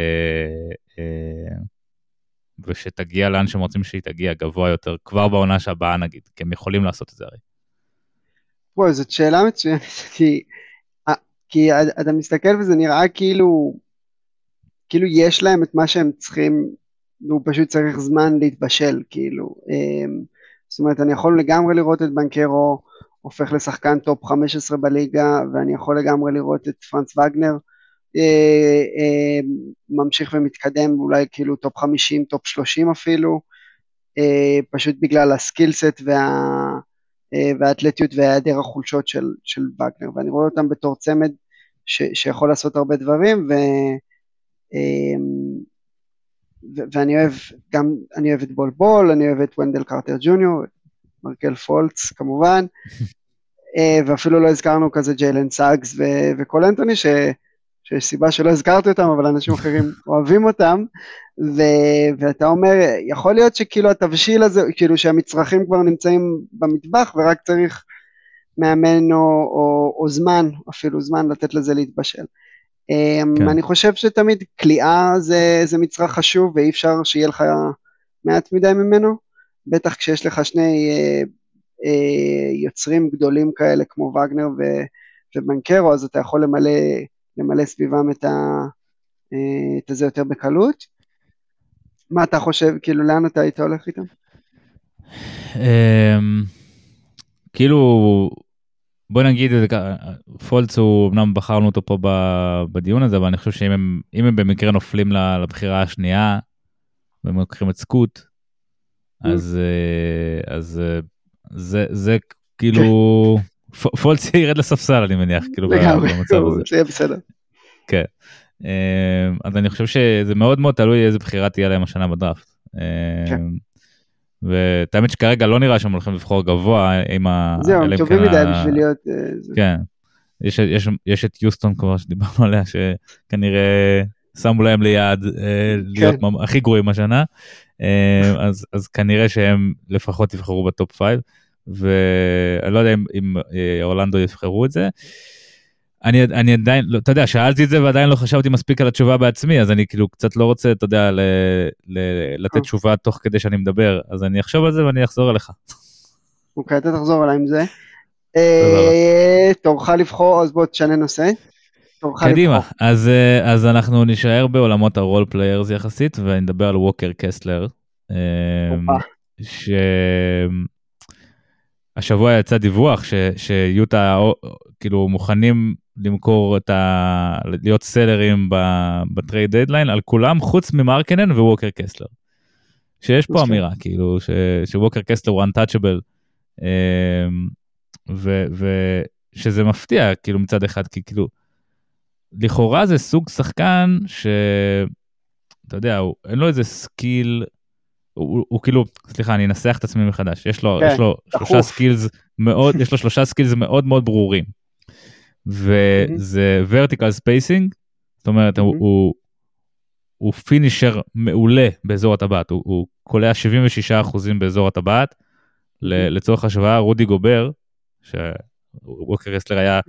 אה, ושתגיע לאן שהם רוצים שהיא תגיע, גבוה יותר, כבר בעונה שהבאה נגיד, כי הם יכולים לעשות את זה הרי. וואי, זאת שאלה מצוינת, [LAUGHS] כי, כי אתה מסתכל וזה נראה כאילו, כאילו יש להם את מה שהם צריכים, והוא פשוט צריך זמן להתבשל, כאילו. אמ, זאת אומרת, אני יכול לגמרי לראות את בנקרו הופך לשחקן top 15 בליגה, ואני יכול לגמרי לראות את פרנץ וגנר, אה, אה, ממשיך ומתקדם אולי כאילו top 50, top 30 אפילו, אה, פשוט בגלל ה skillset וה, והאתלטיות והיעדר החולשות של, של וגנר, ואני רואה אותם בתור צמד ש, שיכול לעשות הרבה דברים, ו, ו, ואני אוהב גם, אני אוהב את בול בול, אני אוהב את ונדל קרטר ג'וניור, מרקל פולץ כמובן, [LAUGHS] ואפילו לא הזכרנו כזה ג'יילן סאגס וקול אנטוני, ש... שיש סיבה שלא הזכרתי אותם, אבל אנשים אחרים [LAUGHS] אוהבים אותם, ו- ואתה אומר, יכול להיות שכאילו התבשיל הזה, כאילו שהמצרכים כבר נמצאים במטבח ורק צריך מאמן או, או, או זמן, אפילו זמן לתת לזה להתבשל. אמ, כן. אני חושב שתמיד כליאה זה, זה מצרך חשוב ואי אפשר שיהיה לך מעט מדי ממנו, בטח כשיש לך שני אה, אה, יוצרים גדולים כאלה כמו וגנר ו- ובנקרו, אז אתה יכול למלא למלא סביבם את, ה, אה, את הזה יותר בקלות. מה אתה חושב, כאילו לאן אתה היית הולך איתם? אמ, כאילו, בוא נגיד, פולץ הוא, אמנם בחרנו אותו פה בדיון הזה, אבל אני חושב שאם הם, הם במקרה נופלים לבחירה השנייה, והם לוקחים את סקוט, mm. אז, אה, אז אה, זה, זה כאילו, פולץ ירד לספסל אני מניח כאילו במצב הזה. זה יהיה בסדר. כן. אמ, אז אני חושב שזה מאוד מאוד תלוי איזה בחירה תהיה להם השנה בדראפט. כן. אמ, ואת האמת שכרגע לא נראה שהם הולכים לבחור גבוה עם ה... זהו, הם טובים כן מדי בשביל להיות... אה, כן. יש, יש, יש את יוסטון כבר שדיברנו עליה שכנראה שמו להם ליעד אה, להיות כן. הכי גרועים השנה, אה, אז, אז כנראה שהם לפחות יבחרו ב top 5, ואני לא יודע אם, אם אורלנדו יבחרו את זה. אני, אני עדיין, לא, אתה יודע, שאלתי את זה ועדיין לא חשבתי מספיק על התשובה בעצמי, אז אני כאילו קצת לא רוצה, אתה יודע, ל, ל, לתת תשובה תוך כדי שאני מדבר, אז אני אחשוב על זה ואני אחזור אליך. אוקיי, אתה תחזור אליי עם זה. אה, תורך לבחור, אז בוא תשנה נושא. קדימה, אז, אה, אז אנחנו נישאר בעולמות ה role players יחסית, ונדבר על ווקר קסלר. אה, שהשבוע יצא דיווח ש, שיוטה כאילו מוכנים למכור את ה... להיות סלרים ב trade deadline על כולם חוץ ממרקנן וווקר קסלר. שיש פה אמירה כאילו ש, שווקר קסלר הוא untouchable ושזה מפתיע כאילו מצד אחד כי כאילו לכאורה זה סוג שחקן שאתה יודע הוא, אין לו איזה skill הוא, הוא, כאילו סליחה אני אנסח את עצמי מחדש יש לו כן, יש לו שלושה skills מאוד יש לו שלושה skills מאוד מאוד ברורים. וזה vertical spacing זאת אומרת הוא, הוא, הוא finisher מעולה באזור הטבעת הוא, הוא קולע 76% באזור הטבעת. לצורך השוואה רודי גובר שווקר קסלר היה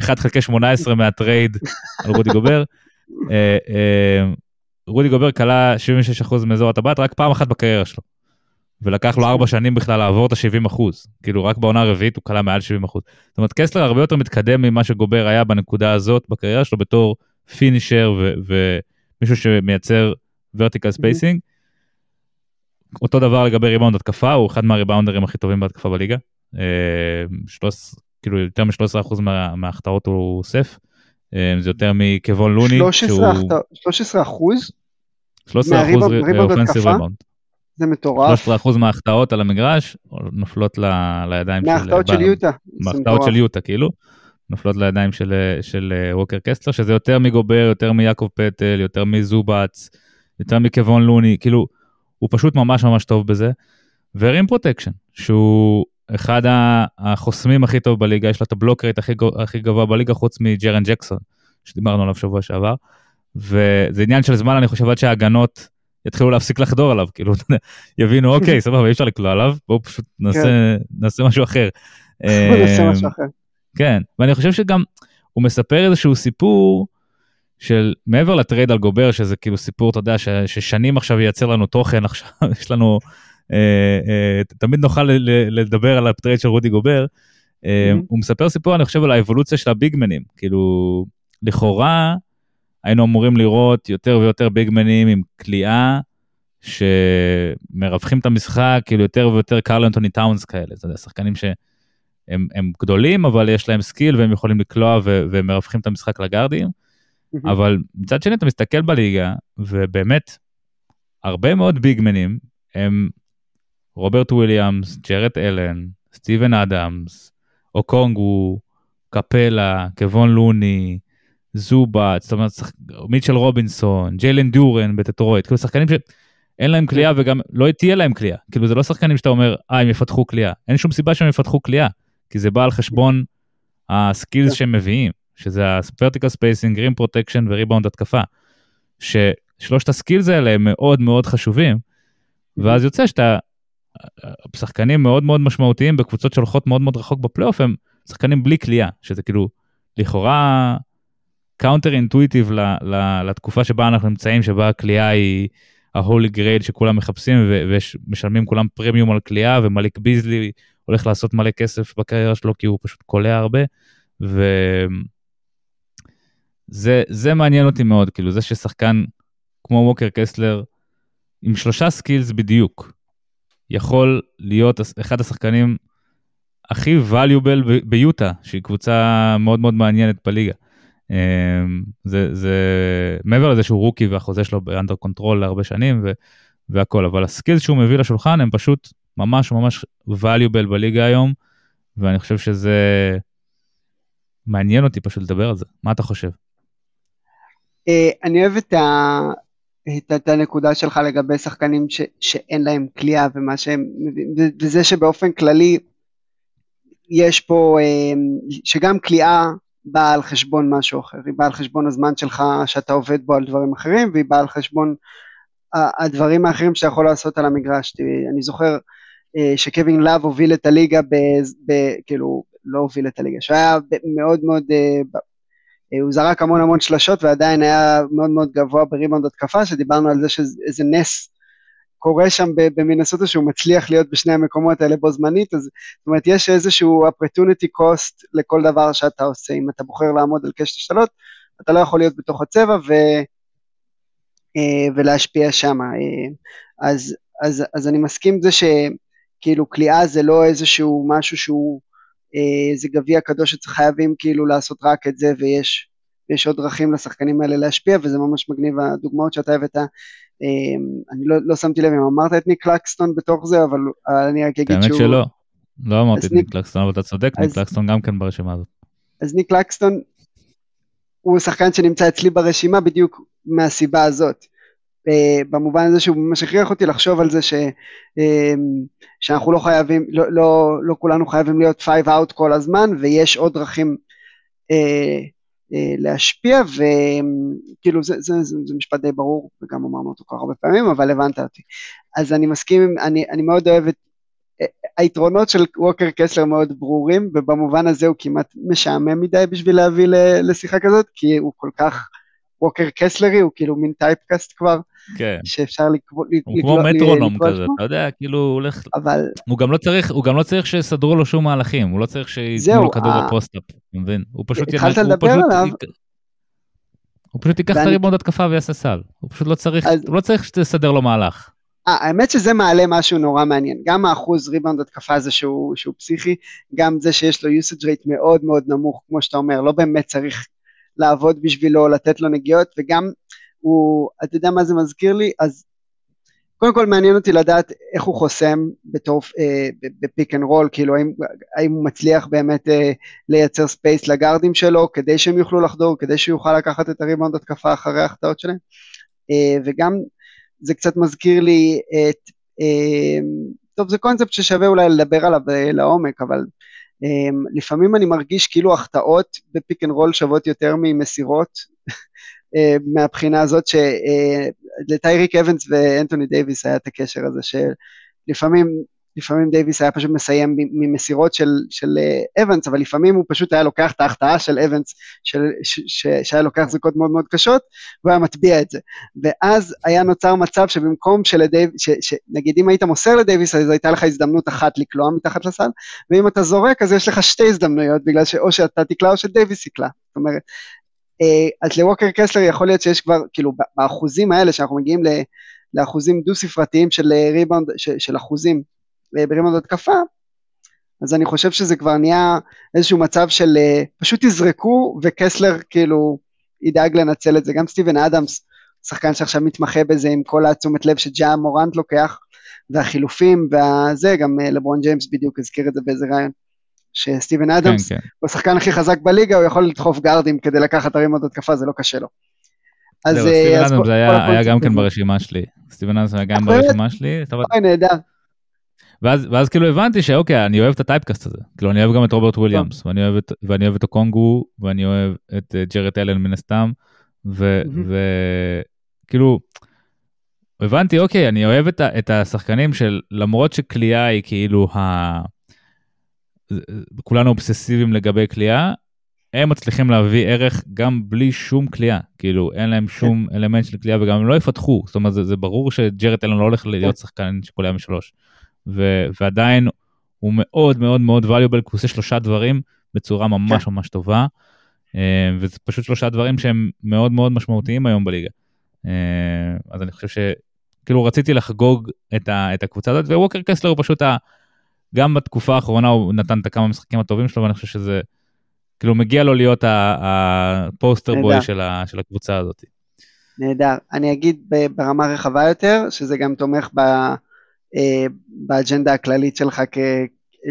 1 חלקי 18 מה trade על רודי גובר. [LAUGHS] רודי גובר כלה 76% מאזור הטבעת רק פעם אחת בקריירה שלו. ולקח לו ארבע שנים בכלל לעבור את ה-70 אחוז. כאילו רק בעונה הרביעית הוא כלה מעל 70 אחוז. זאת אומרת קסלר הרבה יותר מתקדם ממה שגובר היה בנקודה הזאת בקריירה שלו בתור פינישר ומישהו שמייצר vertical spacing. אותו דבר לגבי ריבאונד התקפה, הוא אחד מהריבאונדרים הכי טובים בהתקפה בליגה. אה, שלוש, כאילו יותר מ-13% מה, מההחטאות הוא אוסף. אה, זה יותר מקוון לוני. 13 אחוז? 13 אחוז אופנסיב ריבאונד. זה מטורף. 13% מההחטאות על המגרש נופלות ל, לידיים של... מההחטאות של יוטה. מההחטאות של יוטה, כאילו. נופלות לידיים של, של ווקר קסטלר, שזה יותר מגובר, יותר מיעקב פטל, יותר מזובץ, יותר מכוון לוני, כאילו, הוא פשוט ממש ממש טוב בזה. ו rim protection, שהוא אחד החוסמים הכי טוב בליגה, יש לו את ה block rate הכי, הכי גבוה בליגה, חוץ מג'רן ג'קסון, שדיברנו עליו שבוע שעבר. וזה עניין של זמן, אני חושב, עד שההגנות יתחילו להפסיק לחדור עליו, כאילו, יבינו, אוקיי, סבבה, אי אפשר לקלוע עליו, בואו פשוט נעשה, כן. נעשה משהו אחר. נעשה אמ, משהו אחר. כן, ואני חושב שגם הוא מספר איזשהו סיפור של מעבר ל trade על גובר, שזה כאילו סיפור, אתה יודע, ש, ששנים עכשיו ייצר לנו תוכן, עכשיו [LAUGHS] יש לנו, אה, אה, תמיד נוכל ל, לדבר על ה trade של רודי גובר. אה, mm-hmm. הוא מספר סיפור, אני חושב, על האבולוציה של הביגמנים, כאילו, לכאורה, היינו אמורים לראות יותר ויותר ביגמנים עם קליעה שמרווחים את המשחק, כאילו יותר ויותר קרל אנטוני טאונס כאלה, זה שחקנים שהם הם גדולים, אבל יש להם skill והם יכולים לקלוע ומרווחים את המשחק לגארדים. אבל מצד שני אתה מסתכל בליגה, ובאמת, הרבה מאוד ביגמנים הם רוברט וויליאמס, ג'רט אלן, סטיבן אדמס, אוקונגו, קפלה, קוון לוני, זובאץ, זאת אומרת, מיטשל רובינסון, ג'יילן דורן בדטרויט, כאילו שחקנים שאין להם קליעה וגם לא תהיה להם קליעה. כאילו זה לא שחקנים שאתה אומר, אה, הם יפתחו קליעה. אין שום סיבה שהם יפתחו קליעה, כי זה בא על חשבון ה skills שהם מביאים, שזה ה-vertical spacing, rim protection וריבאונד התקפה. ששלושת ה skills האלה הם מאוד מאוד חשובים, ואז יוצא שאתה, שחקנים מאוד מאוד משמעותיים בקבוצות שהולכות מאוד מאוד רחוק בפלייאוף הם שחקנים בלי קליעה, שזה כאילו לכאורה counter intuitive לתקופה שבה אנחנו נמצאים, שבה הקליעה היא ה-holy grail שכולם מחפשים ומשלמים כולם פרמיום על קליעה ומליק ביזלי הולך לעשות מלא כסף בקריירה שלו כי הוא פשוט קולע הרבה. וזה מעניין אותי מאוד, כאילו זה ששחקן כמו ווקר קסלר עם שלושה skills בדיוק, יכול להיות אחד השחקנים הכי valuable ביוטה, שהיא קבוצה מאוד מאוד מעניינת בליגה. אמ, זה, זה מעבר לזה שהוא rookie והחוזה שלו ב under control להרבה שנים ו, והכל, אבל ה skills שהוא מביא לשולחן הם פשוט ממש ממש valuable בליגה היום, ואני חושב שזה מעניין אותי פשוט לדבר על זה. מה אתה חושב? אה, אני אוהב את, ה... את, את הנקודה שלך לגבי שחקנים ש... שאין להם כליאה ומה שהם, וזה שבאופן כללי יש פה, אה, שגם כליאה באה על חשבון משהו אחר, היא באה על חשבון הזמן שלך שאתה עובד בו על דברים אחרים, והיא באה על חשבון הדברים האחרים שאתה יכול לעשות על המגרש. אני זוכר אה, שקווין לאב הוביל את הליגה, ב, ב, כאילו, לא הוביל את הליגה, שהוא היה מאוד מאוד, אה, אה, הוא זרק המון המון שלשות ועדיין היה מאוד מאוד גבוה בריבאונד התקפה, שדיברנו על זה שאיזה נס קורה שם במינסוטה שהוא מצליח להיות בשני המקומות האלה בו זמנית, אז זאת אומרת יש איזשהו opportunity cost לכל דבר שאתה עושה, אם אתה בוחר לעמוד על קשת השתלות, אתה לא יכול להיות בתוך הצבע ו, ולהשפיע שם. אז, אז, אז אני מסכים עם זה שכאילו כליאה זה לא איזשהו משהו שהוא אה, איזה גביע קדוש שחייבים כאילו לעשות רק את זה ויש יש עוד דרכים לשחקנים האלה להשפיע וזה ממש מגניב הדוגמאות שאתה הבאת. אה, אני לא, לא שמתי לב אם אמרת את ניק לקסטון בתוך זה אבל אני רק אגיד שהוא... האמת שלא, לא אמרתי את ניק לקסטון אבל אתה צודק. ניק לקסטון גם כן ברשימה הזאת. אז ניק לקסטון הוא שחקן שנמצא אצלי ברשימה בדיוק מהסיבה הזאת. אה, במובן הזה שהוא ממש הכריח אותי לחשוב על זה ש, אה, שאנחנו לא חייבים, לא, לא, לא כולנו חייבים להיות five out כל הזמן ויש עוד דרכים אה, להשפיע וכאילו זה, זה, זה, זה משפט די ברור וגם אמרנו אותו כך הרבה פעמים אבל הבנת אותי. אז אני מסכים, אני, אני מאוד אוהב את אה, היתרונות של ווקר קסלר מאוד ברורים ובמובן הזה הוא כמעט משעמם מדי בשביל להביא לשיחה כזאת כי הוא כל כך ווקר קסלרי הוא כאילו מין typecast כבר. כן. שאפשר לקרוא... הוא כמו מטרונום כזה, אתה יודע, כאילו הוא הולך... אבל... הוא גם לא צריך, הוא גם לא צריך שיסדרו לו שום מהלכים, הוא לא צריך שייתנו לו כדור ב post-up, אתה מבין? הוא פשוט... התחלת לדבר עליו. הוא פשוט ייקח את הריבאונד התקפה ויעשה סל. הוא פשוט לא צריך, הוא לא צריך שתסדר לו מהלך. האמת שזה מעלה משהו נורא מעניין, גם האחוז ריבאונד התקפה הזה שהוא, שהוא פסיכי, גם זה שיש לו usage rate מאוד מאוד נמוך, כמו שאתה אומר, לא באמת צריך לעבוד בשבילו, לתת לו נגיעות, וגם הוא, אתה יודע מה זה מזכיר לי? אז קודם כל מעניין אותי לדעת איך הוא חוסם בתור, אה, ב pick and roll, כאילו האם, האם הוא מצליח באמת אה, לייצר space לגארדים שלו כדי שהם יוכלו לחדור, כדי שהוא יוכל לקחת את הריבאונד התקפה אחרי ההחטאות שלהם, אה, וגם זה קצת מזכיר לי את, אה, טוב זה קונספט ששווה אולי לדבר עליו אה, לעומק, אבל אה, לפעמים אני מרגיש כאילו החטאות ב pick and roll שוות יותר ממסירות מהבחינה הזאת שלטייריק אה, אבנס ואנטוני דייוויס היה את הקשר הזה שלפעמים לפעמים דייוויס היה פשוט מסיים ממסירות של, של אה, אבנס, אבל לפעמים הוא פשוט היה לוקח את ההחטאה של אבנס, של, ש, ש, שהיה לוקח זריקות מאוד מאוד קשות, והוא היה מטביע את זה. ואז היה נוצר מצב שבמקום שלדייוויס, נגיד אם היית מוסר לדייוויס, אז הייתה לך הזדמנות אחת לקלוע מתחת לסל, ואם אתה זורק, אז יש לך שתי הזדמנויות, בגלל שאו שאתה תקלע או שדייוויס יקלע. זאת אומרת, אה, אז לווקר קסלר יכול להיות שיש כבר, כאילו באחוזים האלה שאנחנו מגיעים לאחוזים דו ספרתיים של אה, ריבאונד, של אחוזים אה, בריבאונד התקפה, אז אני חושב שזה כבר נהיה איזשהו מצב של פשוט תזרקו וקסלר כאילו ידאג לנצל את זה, גם סטיבן אדמס, שחקן שעכשיו מתמחה בזה עם כל התשומת לב שג'ה מורנט לוקח, והחילופים והזה, גם לברון ג'יימס בדיוק הזכיר את זה באיזה רעיון. שסטיבן אדמס, כן, כן. הוא השחקן הכי חזק בליגה, הוא יכול לדחוף גארדים כדי לקחת עוד התקפה, זה לא קשה לו. אז... זהו, סטיבן אה, אדמס היה, היה גם כן ברשימה שלי. סטיבן אדמס היה גם ברשימה שלי. אוי, נהדר. ואז, ואז כאילו הבנתי שאוקיי, אני אוהב את ה typecast הזה. כאילו, אני אוהב גם את רוברט וויליאמס, ואני אוהב את, ואני אוהב את אוקונגו, ואני אוהב את אה, ג'רד אלן מן הסתם, וכאילו, הבנתי, אוקיי, אני אוהב את, את השחקנים של, למרות שקליעה היא כאילו ה... כולנו אובססיביים לגבי קליעה, הם מצליחים להביא ערך גם בלי שום קליעה, כאילו אין להם שום כן. אלמנט של קליעה וגם הם לא יפתחו, זאת אומרת זה, זה ברור שג'רד אלן לא הולך להיות כן. שחקן שקולע משלוש, ו, ועדיין הוא מאוד מאוד מאוד valuable, כי הוא עושה שלושה דברים בצורה ממש כן. ממש טובה, אה, וזה פשוט שלושה דברים שהם מאוד מאוד משמעותיים היום בליגה. אה, אז אני חושב שכאילו רציתי לחגוג את, ה, את הקבוצה הזאת, וווקר קסלר הוא פשוט ה... גם בתקופה האחרונה הוא נתן את הכמה משחקים הטובים שלו ואני חושב שזה כאילו מגיע לו להיות הפוסטר בוי של, ה, של הקבוצה הזאת. נהדר. אני אגיד ברמה רחבה יותר, שזה גם תומך ב, אה, באג'נדה הכללית שלך, כ,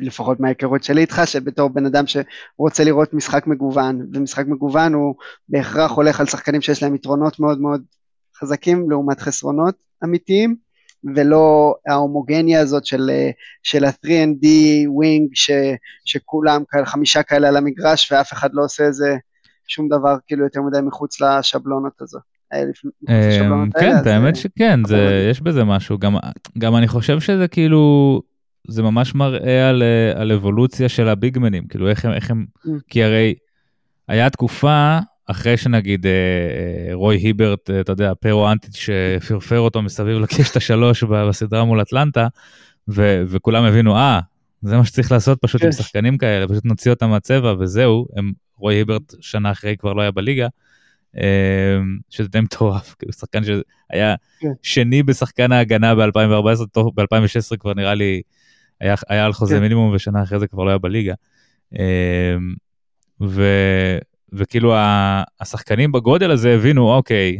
לפחות מההיכרות שלי איתך, שבתור בן אדם שרוצה לראות משחק מגוון, ומשחק מגוון הוא בהכרח הולך על שחקנים שיש להם יתרונות מאוד מאוד חזקים לעומת חסרונות אמיתיים. ולא ההומוגניה הזאת של, של ה-3 and D wing ש, שכולם כאלה, חמישה כאלה על המגרש ואף אחד לא עושה איזה שום דבר כאילו יותר מדי מחוץ לשבלונות הזו. אמ, כן, האמת שכן, יש בזה משהו, גם אני חושב שזה כאילו, זה ממש מראה על, על אבולוציה של הביגמנים, כאילו איך הם, איך הם, mm. כי הרי היה תקופה אחרי שנגיד אה, אה, רוי היברט, אה, אתה יודע, פרו אנטיץ' שפרפר אותו מסביב לקשת השלוש בסדרה מול אטלנטה, ו- וכולם הבינו, אה, זה מה שצריך לעשות פשוט עם שחקנים כאלה, פשוט נוציא אותם מהצבע וזהו, הם, רוי היברט שנה אחרי כבר לא היה בליגה, שזה די מטורף, כאילו שחקן שהיה כן. שני בשחקן ההגנה ב-2014, ב-2016 כבר נראה לי היה, היה על חוזה כן. מינימום ושנה אחרי זה כבר לא היה בליגה. ו... וכאילו השחקנים בגודל הזה הבינו, אוקיי,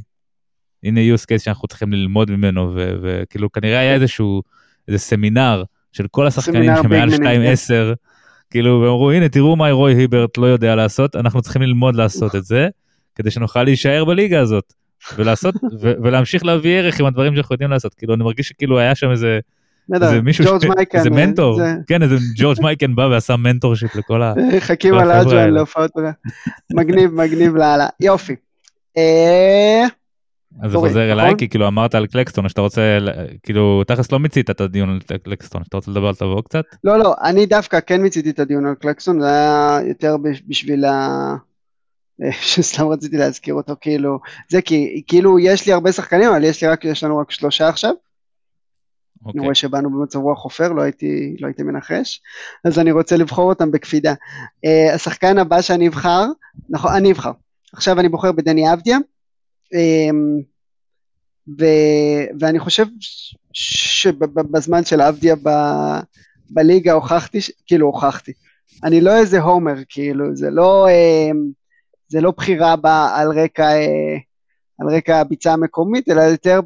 הנה use case שאנחנו צריכים ללמוד ממנו, וכאילו כנראה היה איזשהו, איזה סמינר של כל השחקנים שמעל 2-10, כאילו, ואמרו, הנה, תראו מה רוי היברט לא יודע לעשות, אנחנו צריכים ללמוד לעשות את זה, כדי שנוכל להישאר בליגה הזאת, ולעשות, ולהמשיך להביא ערך עם הדברים שאנחנו יודעים לעשות. כאילו, אני מרגיש שכאילו היה שם איזה... מישהו, איזה מנטור, כן איזה ג'ורג' מייקן בא ועשה מנטור שיפ לכל ה... חכים על אג'ואן להופעות מגניב מגניב לאללה, יופי. אה, אז זה חוזר אליי נכון? כי כאילו אמרת על קלקסטון שאתה רוצה כאילו תכלס לא מיצית את הדיון על קלקסטון שאתה רוצה לדבר על תבוא קצת? לא לא אני דווקא כן מיציתי את הדיון על קלקסטון זה היה יותר בשביל ה... [LAUGHS] שסתם רציתי להזכיר אותו כאילו זה כי כאילו יש לי הרבה שחקנים אבל יש לי רק יש לנו רק שלושה עכשיו אני רואה שבאנו במצב רוח חופר, לא הייתי, לא הייתי מנחש, אז אני רוצה לבחור אותם בקפידה. Uh, השחקן הבא שאני אבחר, נכון, אני אבחר. עכשיו אני בוחר בדני אבדיה, um, ו, ואני חושב שבזמן של אבדיה ב, בליגה הוכחתי, כאילו הוכחתי. אני לא איזה הומר, כאילו, זה לא, uh, זה לא בחירה בה על רקע... Uh, על רקע הביצה המקומית, אלא יותר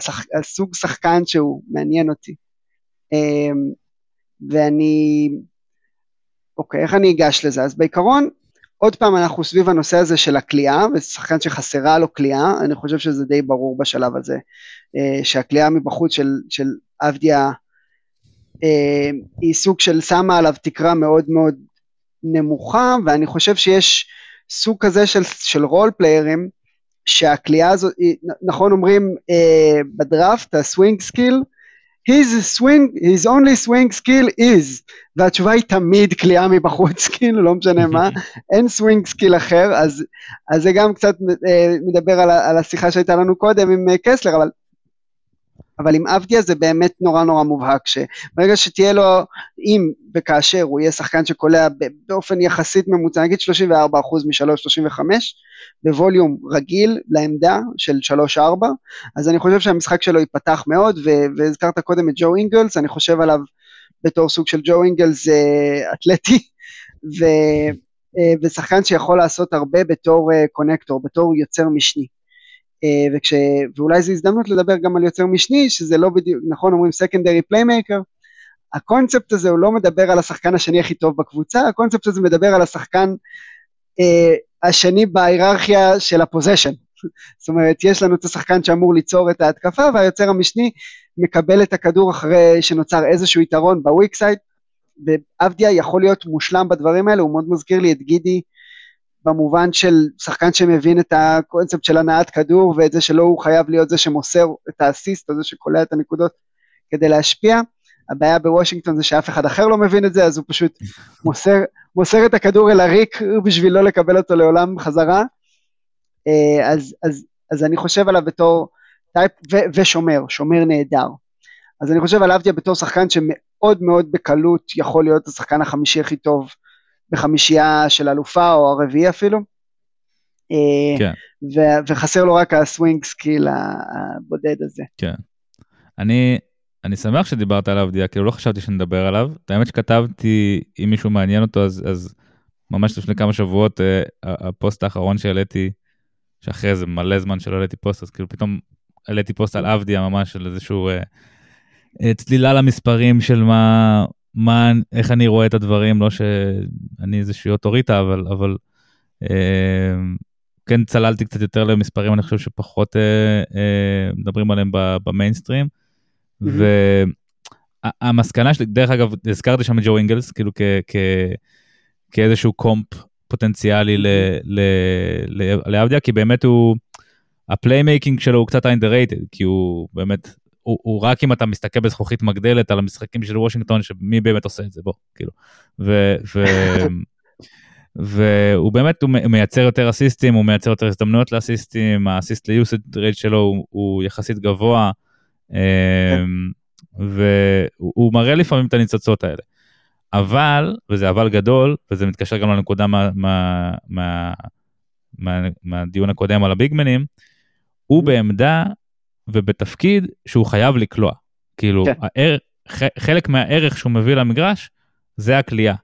שח, על סוג שחקן שהוא מעניין אותי. אמ, ואני, אוקיי, איך אני אגש לזה? אז בעיקרון, עוד פעם אנחנו סביב הנושא הזה של הכלייה, ושחקן שחסרה לו כלייה, אני חושב שזה די ברור בשלב הזה, אה, שהקליעה מבחוץ של, של אבדיה אה, היא סוג של שמה עליו תקרה מאוד מאוד נמוכה, ואני חושב שיש סוג כזה של, של role player ים, שהקליעה הזאת, נכון אומרים אה, בדראפט, ה swing skill, his swing, his only swing skill is, והתשובה היא תמיד קליעה מבחוץ, [LAUGHS] כאילו לא משנה מה, [LAUGHS] אין swing skill אחר, אז, אז זה גם קצת אה, מדבר על, על השיחה שהייתה לנו קודם עם אה, קסלר, אבל אבל עם אבדיה זה באמת נורא נורא מובהק, שברגע שתהיה לו, אם וכאשר הוא יהיה שחקן שקולע באופן יחסית ממוצע, נגיד 34% מ-3.35, בווליום רגיל לעמדה של 3-4, אז אני חושב שהמשחק שלו ייפתח מאוד, והזכרת קודם את ג'ו אינגלס, אני חושב עליו בתור סוג של ג'ו אינגלס אה, אתלטי, ו, אה, ושחקן שיכול לעשות הרבה בתור connector, אה, בתור יוצר משני. אה, וכש, ואולי זו הזדמנות לדבר גם על יוצר משני, שזה לא בדיוק, נכון אומרים secondary playmaker, הקונספט הזה הוא לא מדבר על השחקן השני הכי טוב בקבוצה, הקונספט הזה מדבר על השחקן אה, השני בהיררכיה של ה possession. [LAUGHS] זאת אומרת, יש לנו את השחקן שאמור ליצור את ההתקפה, והיוצר המשני מקבל את הכדור אחרי שנוצר איזשהו יתרון ב weak side, ואבדיה יכול להיות מושלם בדברים האלה, הוא מאוד מזכיר לי את גידי במובן של שחקן שמבין את הקונספט של הנעת כדור ואת זה שלא הוא חייב להיות זה שמוסר את האסיסט או זה שקולע את הנקודות כדי להשפיע. הבעיה בוושינגטון זה שאף אחד אחר לא מבין את זה, אז הוא פשוט [LAUGHS] מוסר, מוסר את הכדור אל הריק בשביל לא לקבל אותו לעולם חזרה. אה, אז, אז, אז אני חושב עליו בתור type, ו, ושומר, שומר נהדר. אז אני חושב עליו בתור שחקן שמאוד מאוד בקלות יכול להיות השחקן החמישי הכי טוב בחמישייה של אלופה או הרביעי אפילו. אה, כן. ו- וחסר לו רק ה swing skill הבודד הזה. כן. אני, אני שמח שדיברת על אבדיה, כאילו לא חשבתי שנדבר עליו. את האמת שכתבתי, אם מישהו מעניין אותו, אז, אז ממש לפני כמה שבועות, אה, הפוסט האחרון שהעליתי, שאחרי זה מלא זמן שלא העליתי פוסט, אז כאילו פתאום העליתי פוסט על אבדיה ממש, של איזשהו אה, אה, צלילה למספרים של מה, מה, איך אני רואה את הדברים, לא שאני איזושהי אוטוריטה, אבל, אבל אה, כן צללתי קצת יותר למספרים, אני חושב שפחות אה, אה, מדברים עליהם במיינסטרים. Mm-hmm. והמסקנה שלי, דרך אגב, הזכרתי שם את ג'ו אינגלס, כאילו כ, כ, כאיזשהו קומפ פוטנציאלי לאבדיה, כי באמת הוא, ה playmaking שלו הוא קצת underrated, כי הוא באמת, הוא, הוא רק אם אתה מסתכל בזכוכית מגדלת על המשחקים של וושינגטון, שמי באמת עושה את זה, בוא, כאילו. ו, ו, [LAUGHS] והוא באמת, הוא מייצר יותר אסיסטים, הוא מייצר יותר הזדמנויות לאסיסטים, ה assist to usage rate שלו הוא, הוא יחסית גבוה, כן. והוא מראה לפעמים את הניצוצות האלה. אבל, וזה אבל גדול, וזה מתקשר גם לנקודה מה, מה, מה, מה, מהדיון הקודם על הביגמנים, הוא. בעמדה ובתפקיד שהוא חייב לקלוע. כאילו, כן. הער, ח, חלק מהערך שהוא מביא למגרש זה הקליעה.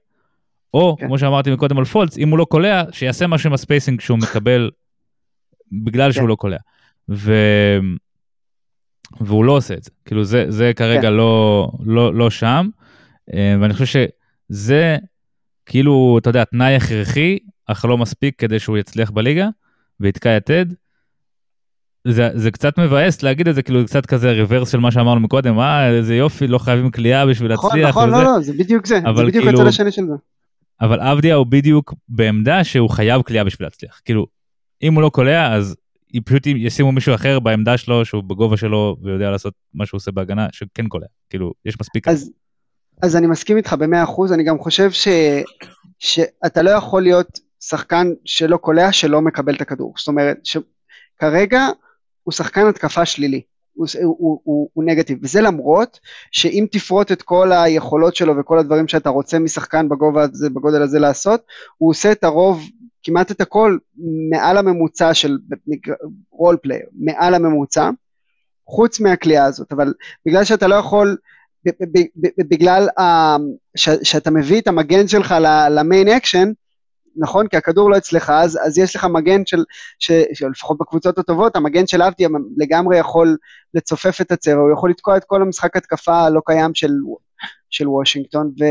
או, כן. כמו שאמרתי מקודם על פולץ, אם הוא לא קולע, שיעשה משהו עם הספייסינג שהוא מקבל בגלל כן. שהוא לא קולע. ו... והוא לא עושה את זה. כאילו, זה, זה כרגע כן. לא, לא, לא שם, אה, ואני חושב שזה כאילו, אתה יודע, תנאי הכרחי, אך לא מספיק כדי שהוא יצליח בליגה, ויתקע יתד. זה, זה קצת מבאס להגיד את זה, כאילו זה קצת כזה ריברס של מה שאמרנו מקודם, אה, איזה יופי, לא חייבים כליאה בשביל נכון, להצליח. נכון, נכון, לא, לא, זה בדיוק זה, זה בדיוק כאילו, הצד השני של זה. אבל עבדיה הוא בדיוק בעמדה שהוא חייב כליאה בשביל להצליח. כאילו, אם הוא לא קולע, אז פשוט ישימו מישהו אחר בעמדה שלו, שהוא בגובה שלו ויודע לעשות מה שהוא עושה בהגנה, שכן קולע. כאילו, יש מספיק... אז, אז אני מסכים איתך במאה אחוז, אני גם חושב ש, שאתה לא יכול להיות שחקן שלא קולע, שלא מקבל את הכדור. זאת אומרת, שכרגע הוא שחקן התקפה שלילי. הוא, הוא, הוא, הוא נגטיב, וזה למרות שאם תפרוט את כל היכולות שלו וכל הדברים שאתה רוצה משחקן בגובה הזה, בגודל הזה לעשות, הוא עושה את הרוב, כמעט את הכל, מעל הממוצע של role player, מעל הממוצע, חוץ מהקליעה הזאת, אבל בגלל שאתה לא יכול, בגלל שאתה מביא את המגן שלך ל main action, נכון? כי הכדור לא אצלך, אז, אז יש לך מגן של, ש, שלפחות בקבוצות הטובות, המגן של אבדיה לגמרי יכול לצופף את הצבע, הוא יכול לתקוע את כל המשחק התקפה הלא קיים של, של וושינגטון, ו,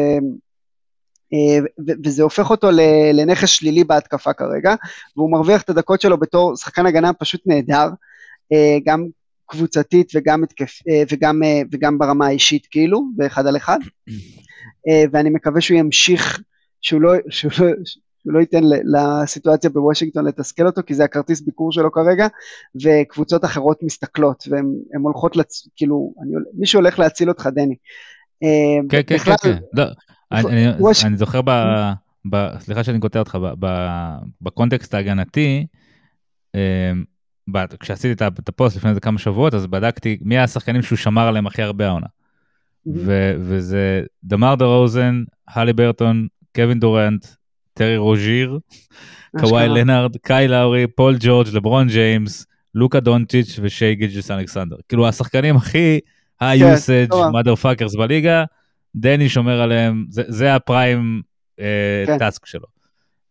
אה, ו, וזה הופך אותו לנכס שלילי בהתקפה כרגע, והוא מרוויח את הדקות שלו בתור שחקן הגנה פשוט נהדר, אה, גם קבוצתית וגם, התקף, אה, וגם, וגם ברמה האישית כאילו, באחד על אחד, [CLEARS THROAT] ואני מקווה שהוא ימשיך, שהוא לא, שהוא לא, לא ייתן לסיטואציה בוושינגטון לתסכל אותו, כי זה הכרטיס ביקור שלו כרגע, וקבוצות אחרות מסתכלות, והן הולכות, לצ... כאילו, אני, מישהו הולך להציל אותך, דני. אה, כן, כן, כן, כן. לא, אני, ווש... אני זוכר, ב, ב, סליחה שאני קוטע אותך, ב, ב, בקונטקסט ההגנתי, אה, כשעשיתי את הפוסט לפני איזה כמה שבועות, אז בדקתי מי השחקנים שהוא שמר עליהם הכי הרבה העונה. וזה דמאר דרוזן, הליברטון, קווין דורנט, טרי רוז'יר, קוואי לנארד, קייל לאורי, פול ג'ורג', לברון ג'יימס, לוקה דונצ'יץ' ושי גילג'ס אלכסנדר. כאילו השחקנים הכי ה usage motherfuckers בליגה, דני שומר עליהם, זה, זה ה prime אה, task שלו.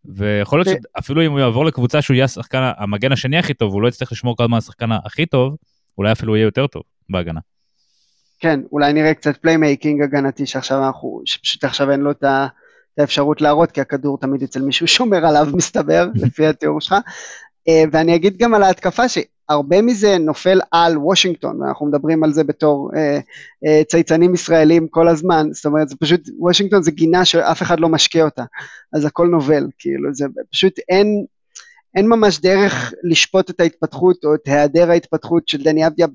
ויכול להיות שאפילו אם הוא יעבור לקבוצה שהוא יהיה השחקן המגן השני הכי טוב, הוא לא יצטרך לשמור כל הזמן השחקן הכי טוב, אולי אפילו יהיה יותר טוב בהגנה. כן, אולי נראה קצת playmaking הגנתי שעכשיו אנחנו, שפשוט עכשיו אין לו את ה... האפשרות להראות, כי הכדור תמיד אצל מישהו שומר עליו, מסתבר, [LAUGHS] לפי התיאור שלך. אה, ואני אגיד גם על ההתקפה שהרבה מזה נופל על וושינגטון, ואנחנו מדברים על זה בתור אה, אה, צייצנים ישראלים כל הזמן, זאת אומרת, זה פשוט, וושינגטון זה גינה שאף אחד לא משקה אותה, אז הכל נובל, כאילו, זה פשוט אין, אין ממש דרך לשפוט את ההתפתחות או את היעדר ההתפתחות של דני אבדיה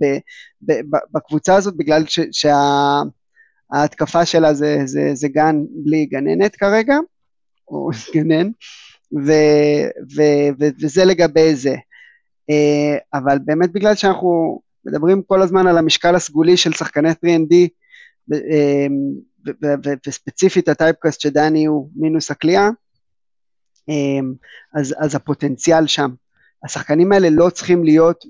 בקבוצה הזאת, בגלל ש, שה... ההתקפה שלה זה, זה, זה גן בלי גננת כרגע, או [LAUGHS] גנן, ו, ו, ו, וזה לגבי זה. אה, אבל באמת בגלל שאנחנו מדברים כל הזמן על המשקל הסגולי של שחקני 3ND, אה, וספציפית הטייפקאסט שדני הוא מינוס הקליעה, אה, אז, אז הפוטנציאל שם. השחקנים האלה לא צריכים להיות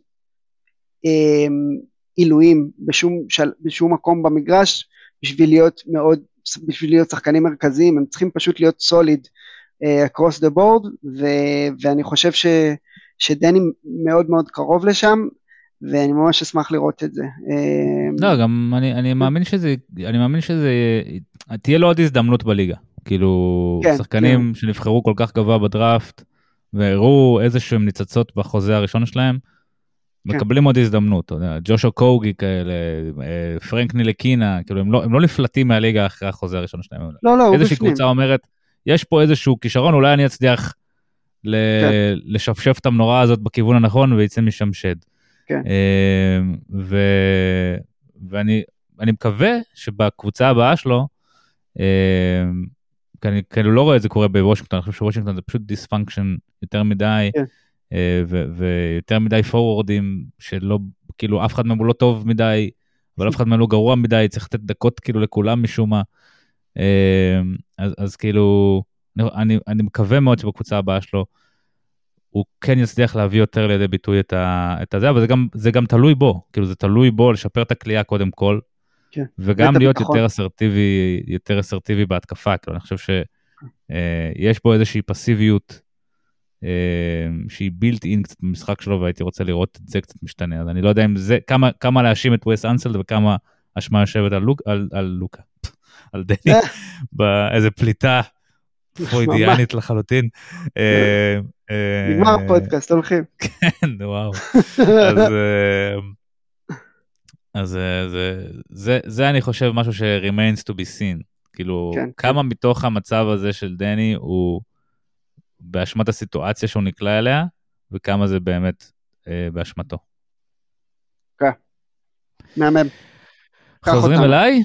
עילויים בשום, בשום מקום במגרש, בשביל להיות מאוד, בשביל להיות שחקנים מרכזיים, הם צריכים פשוט להיות סוליד across the board, ו, ואני חושב ש, שדני מאוד מאוד קרוב לשם, ואני ממש אשמח לראות את זה. אה, לא, גם אני, אני מאמין שזה, אני מאמין שזה, תהיה לו עוד הזדמנות בליגה. כאילו, כן, שחקנים כן. שנבחרו כל כך גבוה בדראפט, והראו איזה שהם ניצצות בחוזה הראשון שלהם. מקבלים עוד הזדמנות, אתה יודע, ג'ושו קוגי כאלה, אה, פרנק נילקינה, כאילו הם לא, הם לא נפלטים מהליגה אחרי החוזה הראשון שלהם. לא, לא, הוא בפנים. איזושהי קבוצה אומרת, יש פה איזשהו כישרון, אולי אני אצליח ל- כן. לשפשף את המנורה הזאת בכיוון הנכון ויצא משם שד. כן. ו- ואני מקווה שבקבוצה הבאה שלו, כי אני כאילו לא רואה את זה קורה בוושינגטון, אני חושב שוושינגטון זה פשוט dysfunction יותר מדי, כן. ויותר מדי פורוורדים שלא, כאילו אף אחד מהם הוא לא טוב מדי, אבל אף אחד מהם לא גרוע מדי, צריך לתת דקות כאילו לכולם משום מה. אמ, אז, אז כאילו, אני, אני מקווה מאוד שבקבוצה הבאה שלו, הוא כן יצליח להביא יותר לידי ביטוי את, ה, את הזה, אבל זה גם, זה גם תלוי בו, כאילו זה תלוי בו לשפר את הכלייה קודם כל, כן. וגם להיות ביטחון. יותר אסרטיבי, יותר אסרטיבי בהתקפה, כאילו אני חושב שיש אה, בו איזושהי פסיביות אה, שהיא בילט אין קצת במשחק שלו, והייתי רוצה לראות את זה קצת משתנה, אז אני לא יודע אם זה, כמה, כמה להאשים את ווס אנסלד וכמה אשמה יושבת על, לוק, על, על לוקה. [LAUGHS] על דני, [LAUGHS] באיזה פליטה פרוידיאנית לחלוטין. אה, אה, נגמר הפודקאסט, הולכים. כן, וואו. [LAUGHS] אז אה, זה אני חושב משהו ש-remains to be seen. כאילו, כן, כן. כמה מתוך המצב הזה של דני הוא באשמת הסיטואציה שהוא נקלע אליה, וכמה זה באמת באשמתו. כן, מהמם. חוזרים אליי?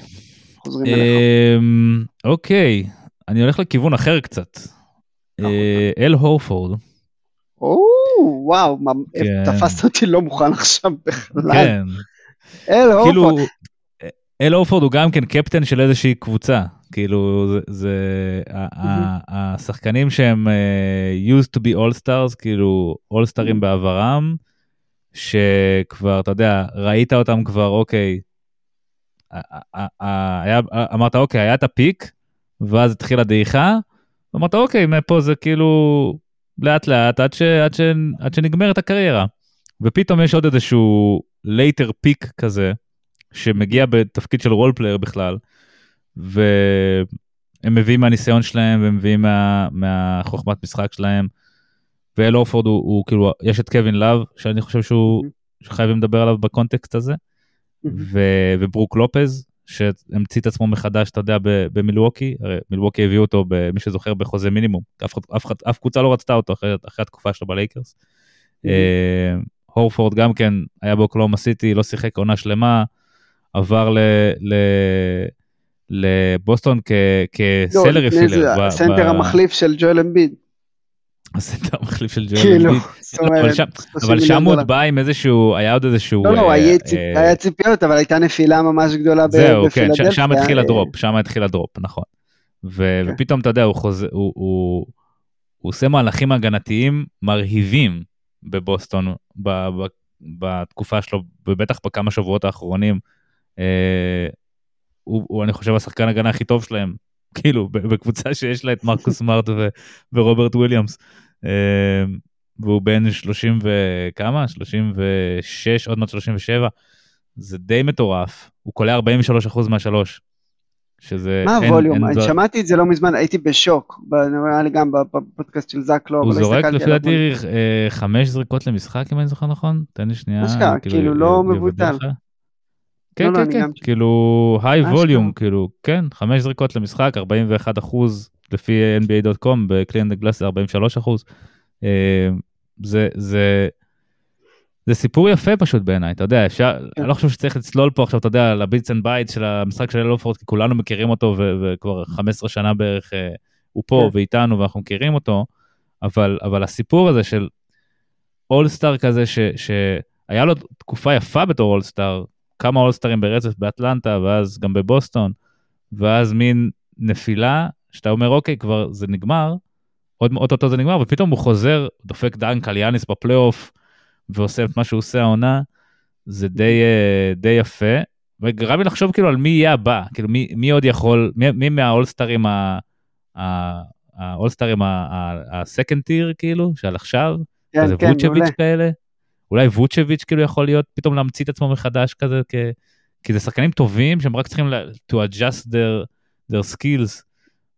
חוזרים אליך. אמ, אוקיי, אני הולך לכיוון אחר קצת. אה, אל הורפורד. או, וואו, כן. תפסת אותי לא מוכן עכשיו בכלל. כן. אל הורפורד. כאילו, אל הורפורד הוא גם כן קפטן של איזושהי קבוצה. כאילו זה, השחקנים שהם uh, used to be all stars כאילו all stars בעברם שכבר אתה יודע ראית אותם כבר אוקיי היה, אמרת אוקיי, היה את ה peak, ואז התחילה דעיכה, אמרת אוקיי, מפה זה כאילו לאט לאט עד, ש, עד, ש, עד שנגמרת הקריירה. ופתאום יש עוד איזשהו later peak כזה, שמגיע בתפקיד של role player בכלל, והם מביאים מהניסיון שלהם והם מביאים מה, מהחוכמת משחק שלהם. ואל הורפורד הוא, הוא כאילו, יש את קווין לאב, שאני חושב שהוא, שחייבים לדבר עליו בקונטקסט הזה. ו- וברוק לופז, שהמציא את עצמו מחדש, אתה יודע, במילווקי, הרי מילווקי הביאו אותו, מי שזוכר, בחוזה מינימום, אף, אף, אף, אף קבוצה לא רצתה אותו אחרי, אחרי התקופה שלו בלייקרס. אה, הורפורד גם כן היה באוקלהומה סיטי, לא שיחק עונה שלמה, עבר ל... ל לבוסטון כסלרי לא, פילר. הסנטר המחליף של ג'ואל אמביד. הסנטר המחליף של ג'ואל כאילו, אבל שם הוא עוד בא עם איזשהו, היה עוד איזשהו... לא, לא, אה, היה ציפיות, אבל הייתה נפילה ממש גדולה בפילדלפיה. זהו, כן, שם התחיל הדרופ, שם התחיל הדרופ, נכון. כן. ופתאום, אתה יודע, הוא עושה מהלכים הגנתיים מרהיבים בבוסטון בתקופה שלו, ובטח בכמה שבועות האחרונים. אה, הוא, אני חושב, השחקן הגנה הכי טוב שלהם, כאילו, בקבוצה שיש לה את מרקוס סמארט ורוברט וויליאמס. אמ, והוא בן 30 וכמה? 36, עוד מעט 37. זה די מטורף. הוא קולע 43% מהשלוש. שזה... מה הווליום? אני שמעתי את זה לא מזמן, הייתי בשוק. נראה לי גם בפודקאסט של זאק לא, הוא זורק לפי דעתי אה, חמש זריקות למשחק, אם אני זוכר נכון? תן לי שנייה. אשכרה, כאילו, כאילו לא מבוטל. כן, לא, לא, כן, כן, כאילו, high volume, כאילו, כן, חמש זריקות למשחק, 41 אחוז לפי NBA.com, ב Cleaning the Glass זה 43 אחוז. אה, זה, זה, זה סיפור יפה פשוט בעיניי, אתה יודע, אפשר, כן. אני לא חושב שצריך לצלול פה עכשיו, אתה יודע, ל bits and bites של המשחק של אל הורפורד, כי כולנו מכירים אותו וכבר 15 שנה בערך אה, הוא פה כן. ואיתנו ואנחנו מכירים אותו, אבל, אבל הסיפור הזה של אולסטאר כזה, ש, שהיה לו תקופה יפה בתור אולסטאר, כמה אולסטרים ברצף באטלנטה, ואז גם בבוסטון, ואז מין נפילה, שאתה אומר, אוקיי, כבר זה נגמר, עוד אוטוטו זה נגמר, ופתאום הוא חוזר, דופק דנק על יאניס בפלייאוף, ועושה את מה שהוא עושה העונה, זה די, אה, די יפה, וגרם לי לחשוב כאילו על מי יהיה הבא, כאילו מי, מי עוד יכול, מי, מי מהאולסטרים, האולסטרים ה second tier כאילו, שעל עכשיו, כן, כזה כן, ווצ'ביץ' כאלה. אולי ווצ'ביץ' כאילו יכול להיות פתאום להמציא את עצמו מחדש כזה, כ... כי זה שחקנים טובים שהם רק צריכים to adjust their, their skills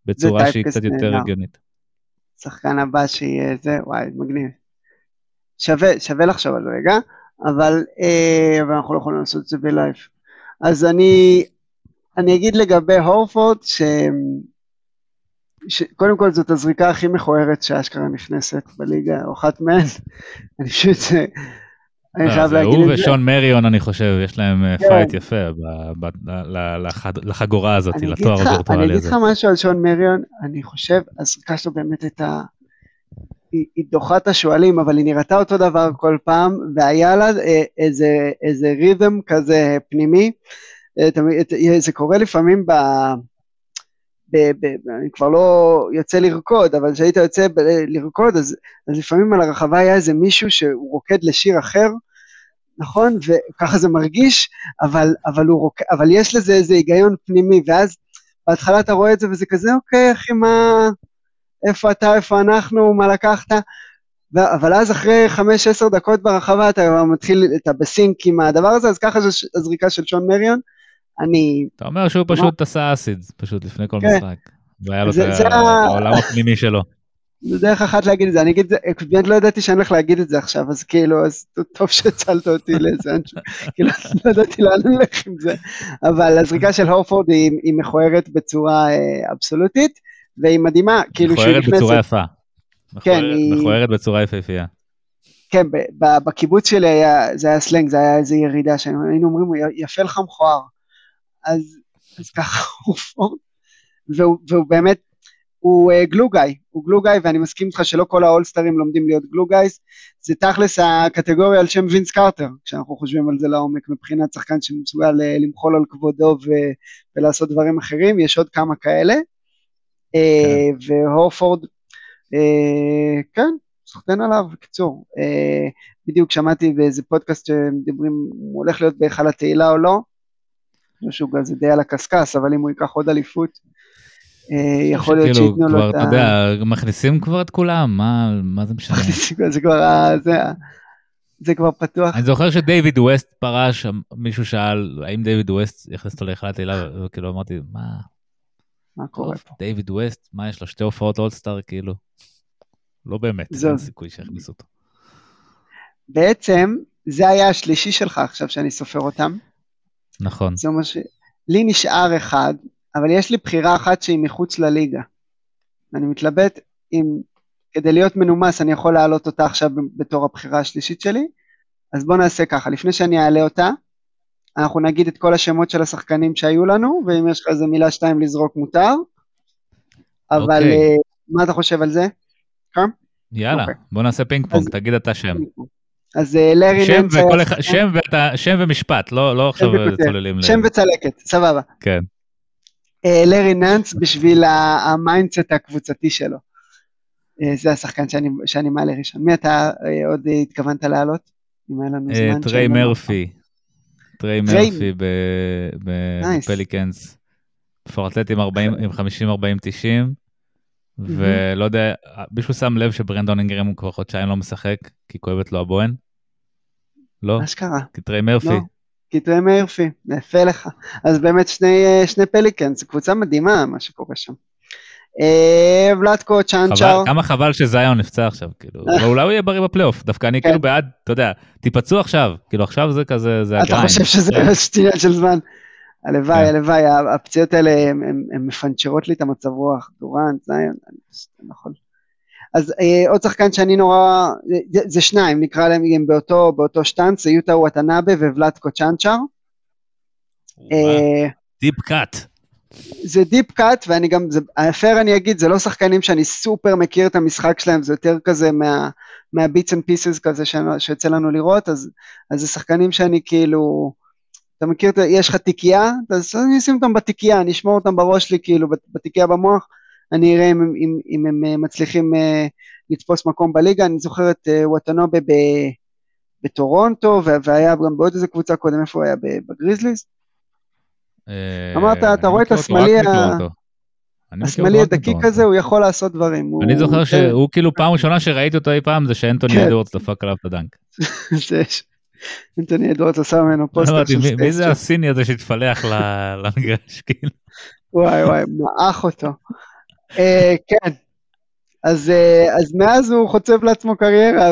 בצורה שהיא קצת יותר הגיונית. שחקן הבא שיהיה זה, וואי, מגניב. שווה, שווה לחשוב על זה רגע, אבל, אה, אבל אנחנו לא יכולים לעשות את זה בלייב. אז אני, אני אגיד לגבי הורפורד, ש... קודם כל זאת הזריקה הכי מכוערת שאשכרה נכנסת בליגה, או אחת מהן. [LAUGHS] אני פשוט, אני לא, חייב להגיד את זה. הוא ושון מריון, אני חושב, יש להם אה, כן. פייט יפה לחגורה הזאת, לתואר הווירטואלי הזה. אני אגיד לך משהו על שון מריון, אני חושב, הזריקה שלו באמת הייתה... היא דוחה את השועלים, אבל היא נראתה אותו דבר כל פעם, והיה לה אה, איזה, איזה rhythm כזה פנימי. אה, זה קורה לפעמים ב... ב, ב, אני כבר לא יוצא לרקוד, אבל כשהיית יוצא ב, לרקוד, אז, אז לפעמים על הרחבה היה איזה מישהו שהוא רוקד לשיר אחר, נכון? וככה זה מרגיש, אבל, אבל, רוק... אבל יש לזה איזה היגיון פנימי, ואז בהתחלה אתה רואה את זה וזה כזה, אוקיי, אחי, מה... איפה אתה, איפה אנחנו, מה לקחת? ו... אבל אז אחרי חמש, עשר דקות ברחבה אתה מתחיל, אתה בסינק עם הדבר הזה, אז ככה זה הזריקה של שון מריון. אני... אתה אומר שהוא פשוט עשה אסיד, פשוט לפני כל כן. משחק. והיה לו את העולם הפנימי שלו. זה דרך אחת להגיד את זה, אני אגיד את זה, באמת לא ידעתי שאני הולך להגיד את זה עכשיו, אז כאילו, אז טוב שהצלת אותי לזה, כאילו, לא ידעתי לאן ללך עם זה, אבל הזריקה של הורפורד היא, היא מכוערת בצורה אה, אבסולוטית, והיא מדהימה, כאילו שהיא נכנסת... מכוערת בצורה יפה. כן, היא... מכוערת בצורה יפהפייה. כן, בקיבוץ שלי היה, זה היה סלנג, זה היה איזו ירידה שהיינו אומרים, יפה לך מכוער. אז, אז ככה [LAUGHS] הוא פורט, והוא, והוא באמת, הוא uh, גלוגאי, הוא גלוגאי, ואני מסכים איתך שלא כל האולסטרים לומדים להיות גלוגאייס, זה תכלס הקטגוריה על שם וינס קרטר, כשאנחנו חושבים על זה לעומק, מבחינת שחקן שמסוגל uh, למחול על כבודו ו- ולעשות דברים אחרים, יש עוד כמה כאלה, אה, כן. uh, והורפורד, uh, כן, סחטיין עליו, בקיצור, uh, בדיוק שמעתי באיזה פודקאסט שמדברים, הוא הולך להיות בהיכל התהילה או לא, שהוא כזה די על הקשקש, אבל אם הוא ייקח עוד אליפות, אה, יכול להיות שייתנו לו את ה... אתה יודע, מכניסים כבר את כולם, מה זה משנה? זה כבר, זה כבר פתוח. אני זוכר שדייוויד ווסט פרש, מישהו שאל, האם דייוויד ווסט יכניס אותו להיכלת הילה, וכאילו אמרתי, מה? מה קורה פה? דייוויד ווסט, מה יש לו, שתי הופעות אולסטאר, כאילו? לא באמת, אין סיכוי שיכניסו אותו. בעצם, זה היה השלישי שלך עכשיו שאני סופר אותם. נכון. זה אומר שלי נשאר אחד, אבל יש לי בחירה אחת שהיא מחוץ לליגה. אני מתלבט אם כדי להיות מנומס אני יכול להעלות אותה עכשיו בתור הבחירה השלישית שלי, אז בוא נעשה ככה, לפני שאני אעלה אותה, אנחנו נגיד את כל השמות של השחקנים שהיו לנו, ואם יש לך איזה מילה שתיים לזרוק מותר, אבל okay. אוקיי. uh, מה אתה חושב על זה? יאללה, okay. אוקיי. בוא נעשה פינג פונג, אז... תגיד אתה שם. אז uh, לארי שם ננס... וכל אחד, שם, ואתה, שם ומשפט, לא, לא עכשיו צוללים. שם ל... וצלקת, סבבה. כן. Uh, לארי ננס בשביל ה mindset הקבוצתי שלו. Uh, זה השחקן שאני, שאני מעלה ראשון. מי אתה עוד התכוונת להעלות? אם היה לנו זמן. טריי מרפי. טריי מרפי בפליקנס. פלירטט עם 50, 40, 90. ולא יודע, מישהו שם לב שברנדון אינגרם הוא כבר חודשיים לא משחק, כי כואבת לו הבוהן? לא? מה שקרה? טריי מרפי. לא, קטרי מרפי, יפה לך. אז באמת שני, שני פליקנס, קבוצה מדהימה מה שקורה שם. אה, ולטקו, צ'אנצ'אר. כמה חבל שזיון נפצע עכשיו, כאילו, אולי הוא יהיה בריא בפלייאוף, דווקא אני כאילו כן. בעד, אתה יודע, תיפצעו עכשיו, כאילו עכשיו זה כזה, זה ה grind. אתה חושב שזה עניין של זמן. הלוואי, כן. הלוואי, הפציעות האלה הן מפנצ'רות לי את המצב רוח, דורנט, זיון, אני פשוט לא יכול. אז אה, עוד שחקן שאני נורא, זה, זה שניים, נקרא להם הם באותו, באותו שטאנץ, זה יוטה וואטנאבה וולטקו צ'אנצ'אר. deep cut. זה deep cut, ואני גם, זה, פייר אני אגיד, זה לא שחקנים שאני סופר מכיר את המשחק שלהם, זה יותר כזה מה, מה bits and pieces כזה שיוצא לנו לראות, אז, אז זה שחקנים שאני כאילו, אתה מכיר, יש לך תיקייה, אז אני אשים אותם בתיקייה, אני אשמור אותם בראש שלי, כאילו, בתיקייה במוח, אני אראה אם, אם, אם הם אה, מצליחים uh, לתפוס מקום בליגה, אני זוכר את uh, וואטנאבה בטורונטו, והיה גם בעוד איזה קבוצה קודם, איפה הוא היה? בגריזליס? אמרת, אתה רואה את השמאלי השמאלי הדקיק הזה, הוא יכול לעשות דברים. אני זוכר שהוא כאילו פעם ראשונה שראיתי אותו אי פעם, זה שאנטוני כן. אדוורדס דפק עליו את ה dunk. [LAUGHS] אנטוני אדוארדס עשה ממנו פוסטר של סטייט. מי זה הסיני הזה שהתפלח [LAUGHS] למגרש, כאילו? וואי וואי, מעך אותו. אה, כן, אה, אז מאז הוא חוצב לעצמו קריירה.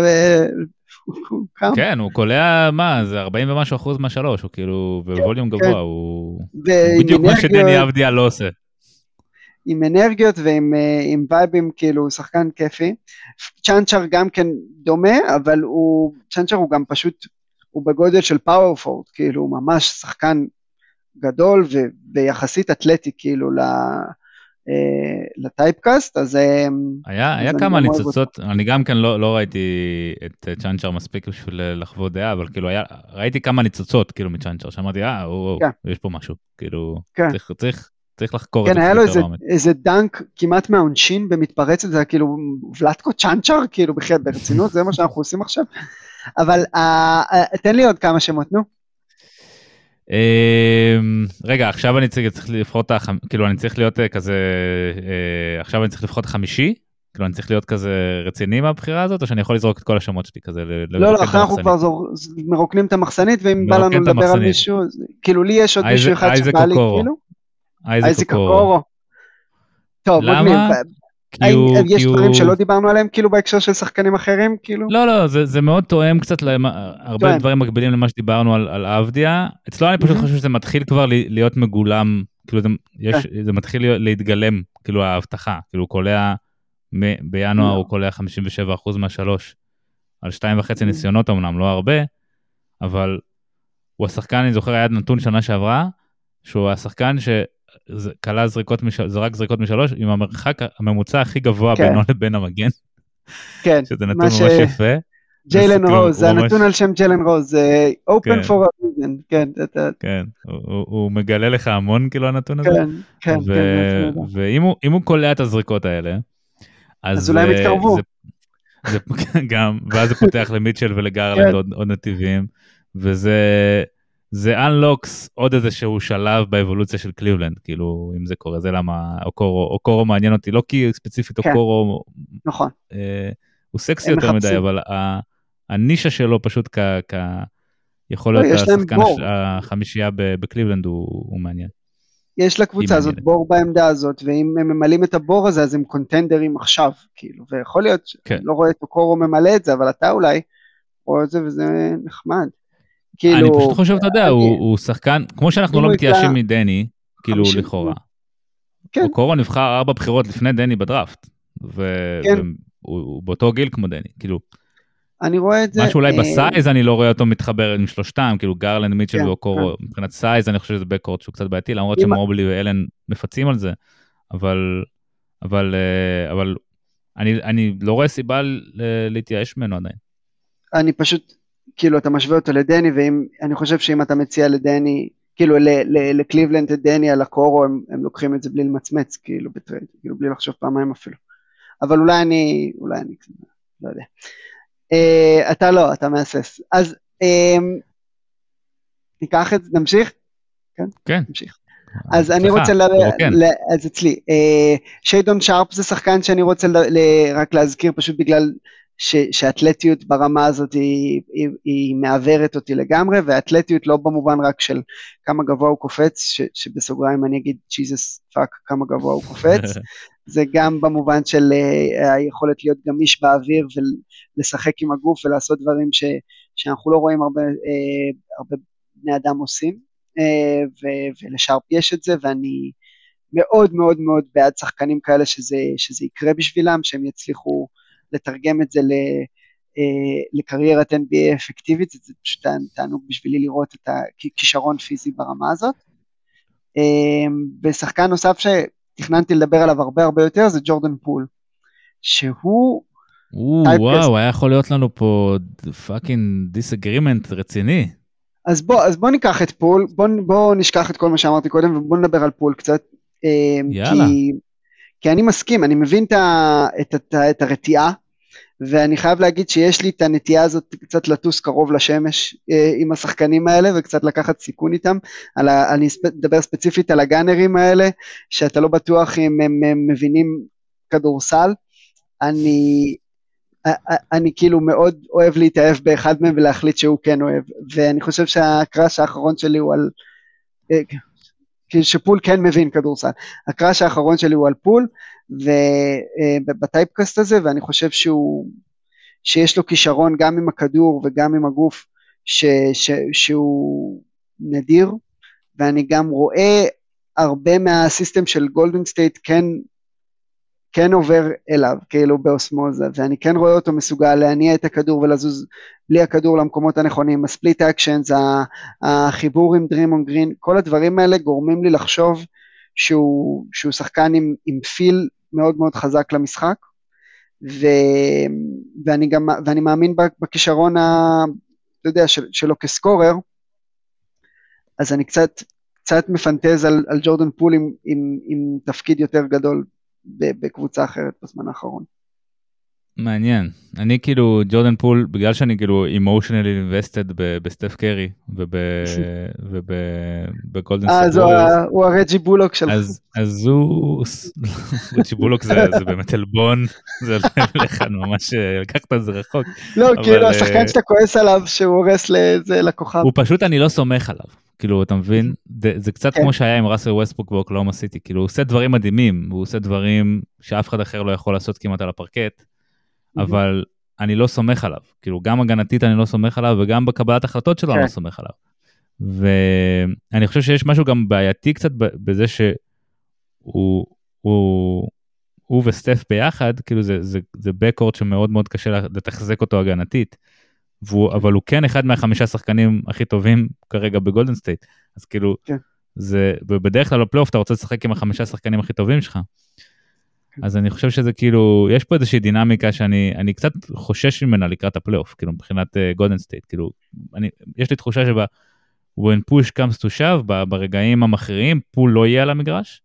כן, הוא קולע, מה, זה 40 ומשהו אחוז מהשלוש, הוא כאילו בווליום כן, גבוה. הוא בדיוק מה שדני אבדיה לא עושה. עם אנרגיות ועם עם וייבים, כאילו, הוא שחקן כיפי. צ'אנצ'ר גם כן דומה, אבל הוא, צ'אנצ'ר הוא גם פשוט, הוא בגודל של פאוור פורד, כאילו, הוא ממש שחקן גדול ויחסית אתלטי, כאילו, ל... אה, לטייפקאסט, אז... אה, היה, אז היה כמה ניצוצות, אני גם כן לא, לא ראיתי את צ'אנצ'ר מספיק בשביל לחוות דעה, אבל כאילו היה, ראיתי כמה ניצוצות כאילו מצ'אנצ'ר, שאמרתי, אה, הוא, כן. יש פה משהו, כאילו, כן. צריך, צריך, צריך לחקור כן, את זה. כן, היה לו איזה, איזה דנק כמעט מהעונשין במתפרצת, זה היה כאילו, ולטקו צ'אנצ'ר, כאילו, בחייאת, ברצינות, זה מה שאנחנו עושים עכשיו? אבל uh, uh, תן לי עוד כמה שמות, נו. אמ, רגע, עכשיו אני צריך, צריך לבחור את החמ... כאילו אני צריך להיות אה, כזה, אה, עכשיו אני צריך לבחור את החמישי? כאילו אני צריך להיות כזה רציני מהבחירה הזאת, או שאני יכול לזרוק את כל השמות שלי כזה? לא, לא, אחרי אנחנו כבר זור... מרוקנים את המחסנית, ואם בא לנו לדבר על מישהו, כאילו לי יש עוד מישהו אחד שבא לי, כאילו? אייזק אוקורו. טוב, האם יש דברים שלא דיברנו עליהם כאילו בהקשר של שחקנים אחרים כאילו? לא לא זה, זה מאוד תואם קצת להרבה דברים מקבילים למה שדיברנו על, על אבדיה. אצלו אני פשוט חושב שזה מתחיל כבר להיות מגולם. כאילו זה, יש, כן. זה מתחיל להיות, להתגלם כאילו ההבטחה. כאילו הוא קולע בינואר הוא קולע 57% מהשלוש. על שתיים וחצי ניסיונות אמנם לא הרבה אבל הוא השחקן אני זוכר היה נתון שנה שעברה שהוא השחקן ש... כלה זריקות, משלוש, זרק זריקות משלוש עם המרחק הממוצע הכי גבוה כן. בינו לבין המגן. כן. שזה נתון ש... ממש יפה. ג'יילן רוז, זה. הנתון על שם ג'יילן רוז, זה open כן. for a reason, כן. כן, הוא, מגלה לך המון כאילו הנתון הזה. כן, כן, ו... כן. ואם הוא, קולע את הזריקות האלה, אז, אולי הם יתקרבו. זה, זה, [LAUGHS] גם, ואז זה פותח למיטשל ולגרלנד כן. עוד נתיבים, וזה... זה אנלוקס עוד איזה שהוא שלב באבולוציה של קליבלנד כאילו אם זה קורה זה למה אוקורו אוקורו מעניין אותי לא כי ספציפית כן. אוקורו נכון אה, הוא סקסי יותר מדי אבל ה, הנישה שלו פשוט כ, כ יכול לא, להיות השחקן החמישייה בקליבלנד הוא, הוא מעניין. יש לקבוצה הזאת בור בעמדה הזאת ואם הם ממלאים את הבור הזה אז הם קונטנדרים עכשיו כאילו ויכול להיות כן. לא רואה את אוקורו ממלא את זה אבל אתה אולי רואה את זה וזה נחמד. כאילו... אני פשוט חושב, אתה יודע, הוא, הוא שחקן, כמו שאנחנו לא מתייאשים מדני, כאילו לכאורה. כן. קורו נבחר ארבע בחירות לפני דני בדראפט, והוא כן. באותו גיל כמו דני, כאילו. אני רואה את זה... משהו אולי אה... ב size אני לא רואה אותו מתחבר עם שלושתם, כאילו גרלנד, מיטשל כן, ואוקורו, כן. מבחינת size אני חושב שזה backcourt שהוא קצת בעייתי, למרות שמובלי ואלן מפצים על זה, אבל, אבל, אה, אבל אני, אני לא רואה סיבה להתייאש ממנו עדיין. אני פשוט, כאילו אתה משווה אותו לדני, ואני חושב שאם אתה מציע לדני, כאילו לקליבלנד את דני על אוקורו, הם, הם לוקחים את זה בלי למצמץ, כאילו ב trade, כאילו בלי לחשוב פעמיים אפילו. אבל אולי אני, אולי אני, לא יודע. Uh, אתה לא, אתה מהסס. אז uh, ניקח את זה, נמשיך? כן? כן. נמשיך. אז אני רוצה, ל... כן. ל... אז אצלי, uh, שיידון שרפ זה שחקן שאני רוצה ל... רק להזכיר פשוט בגלל ש, שהאתלטיות ברמה הזאת היא, היא, היא מעוורת אותי לגמרי, והאתלטיות לא במובן רק של כמה גבוה הוא קופץ, ש, שבסוגריים אני אגיד Jesus fuck כמה גבוה הוא קופץ, [LAUGHS] זה גם במובן של uh, היכולת להיות גמיש באוויר ולשחק עם הגוף ולעשות דברים ש, שאנחנו לא רואים הרבה, uh, הרבה בני אדם עושים, uh, ו, ולשארפ יש את זה, ואני מאוד מאוד מאוד בעד שחקנים כאלה שזה, שזה יקרה בשבילם, שהם יצליחו לתרגם את זה ל, אה, לקריירת NBA אפקטיבית, זה פשוט תענוג בשבילי לראות את הכישרון פיזי ברמה הזאת. אה, ושחקן נוסף שתכננתי לדבר עליו הרבה הרבה יותר זה ג'ורדן פול, שהוא... וואו, היה יכול להיות לנו פה fucking disagreement רציני. אז בוא, אז בוא ניקח את פול, בוא, בוא נשכח את כל מה שאמרתי קודם ובוא נדבר על פול קצת. אה, יאללה. כי כי אני מסכים, אני מבין את, את, את, את הרתיעה, ואני חייב להגיד שיש לי את הנטייה הזאת קצת לטוס קרוב לשמש אה, עם השחקנים האלה וקצת לקחת סיכון איתם. על ה, אני אדבר ספציפית על הגאנרים האלה, שאתה לא בטוח אם הם, הם מבינים כדורסל. אני, אני כאילו מאוד אוהב להתאהב באחד מהם ולהחליט שהוא כן אוהב, ואני חושב שה crush האחרון שלי הוא על, אה, שפול כן מבין כדורסל. ה crush האחרון שלי הוא על פול, וב typecast הזה, ואני חושב שהוא, שיש לו כישרון גם עם הכדור וגם עם הגוף, ש, ש, שהוא נדיר, ואני גם רואה הרבה מה system של גולדן סטייט כן, כן עובר אליו, כאילו באוסמוזה, ואני כן רואה אותו מסוגל להניע את הכדור ולזוז בלי הכדור למקומות הנכונים, ה split actions, החיבור עם דרימון גרין, כל הדברים האלה גורמים לי לחשוב שהוא, שהוא שחקן עם, עם feel מאוד מאוד חזק למשחק, ו, ואני גם, ואני מאמין בכישרון, ה, אתה יודע, של, שלו כ scorer, אז אני קצת, קצת מפנטז על, על ג'ורדן פול עם, עם, עם תפקיד יותר גדול בקבוצה אחרת בזמן האחרון. מעניין. אני כאילו, ג'ורדן פול, בגלל שאני כאילו emotionally invested בסטף קרי ובגולדן [LAUGHS] סטייט אז הוא הרג'י בולוק שלך. אז הוא, [LAUGHS] רג'י בולוק זה באמת עלבון, זה [LAUGHS] לך ממש, לקחת את זה רחוק. לא, כאילו השחקן שאתה כועס עליו שהוא הורס לכוכב. הוא פשוט, אני לא סומך עליו. כאילו, אתה מבין? זה קצת כמו שהיה עם ראסל ווסטבוק באוקלאומה סיטי, כאילו, הוא עושה דברים מדהימים, הוא עושה דברים שאף אחד אחר לא יכול לעשות כמעט על הפרקט. אבל אני לא סומך עליו. כאילו, גם הגנתית אני לא סומך עליו, וגם בקבלת החלטות שלו אני לא כן. סומך עליו. ואני חושב שיש משהו גם בעייתי קצת בזה שהוא, הוא, הוא וסטף ביחד, כאילו זה, זה, זה backcourt שמאוד מאוד קשה לתחזק אותו הגנתית, והוא, אבל הוא כן אחד מהחמישה שחקנים הכי טובים כרגע בגולדן סטייט, אז כאילו, כן. זה, ובדרך כלל בפלייאוף אתה רוצה לשחק עם החמישה שחקנים הכי טובים שלך. אז אני חושב שזה כאילו, יש פה איזושהי דינמיקה שאני אני קצת חושש ממנה לקראת הפלייאוף, כאילו מבחינת גולדן uh, סטייט, כאילו, אני, יש לי תחושה שבה, when push comes to shove, ברגעים המכריעים, פול לא יהיה על המגרש.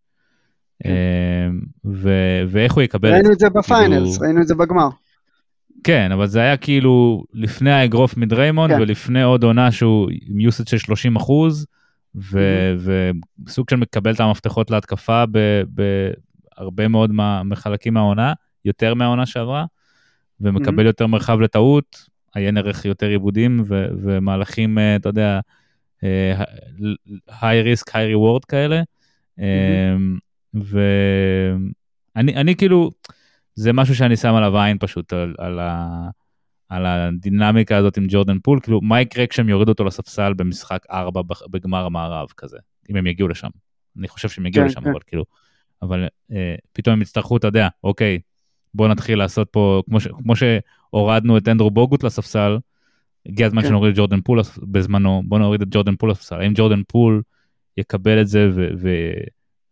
כן. Uh, ו- ואיך הוא יקבל. ראינו את זה ב-finals, כאילו... ראינו את זה בגמר. כן, אבל זה היה כאילו לפני האגרוף מדריימונד כן. ולפני עוד עונה שהוא עם יוסט של 30 אחוז, וסוג של מקבל את המפתחות להתקפה ב- ב- הרבה מאוד מה, מחלקים מהעונה, יותר מהעונה שעברה, ומקבל mm-hmm. יותר מרחב לטעות, עיין ערך יותר עיבודים ו- ומהלכים, uh, אתה יודע, high risk, high reward כאלה. Mm-hmm. ואני אני כאילו, זה משהו שאני שם עליו עין פשוט, על, על, ה, על הדינמיקה הזאת עם ג'ורדן פול, כאילו, מה יקרה כשהם יורידו אותו לספסל במשחק 4 בגמר המערב כזה, אם הם יגיעו לשם. אני חושב שהם יגיעו כן, לשם, כן. אבל כאילו, אבל אה, פתאום הם יצטרכו, אתה יודע, אוקיי, בוא נתחיל לעשות פה, כמו, ש, כמו שהורדנו את אנדרו בוגוט לספסל, הגיע הזמן כן. שנוריד את ג'ורדן פול בזמנו, בוא נוריד את ג'ורדן פול לספסל. האם ג'ורדן פול יקבל את זה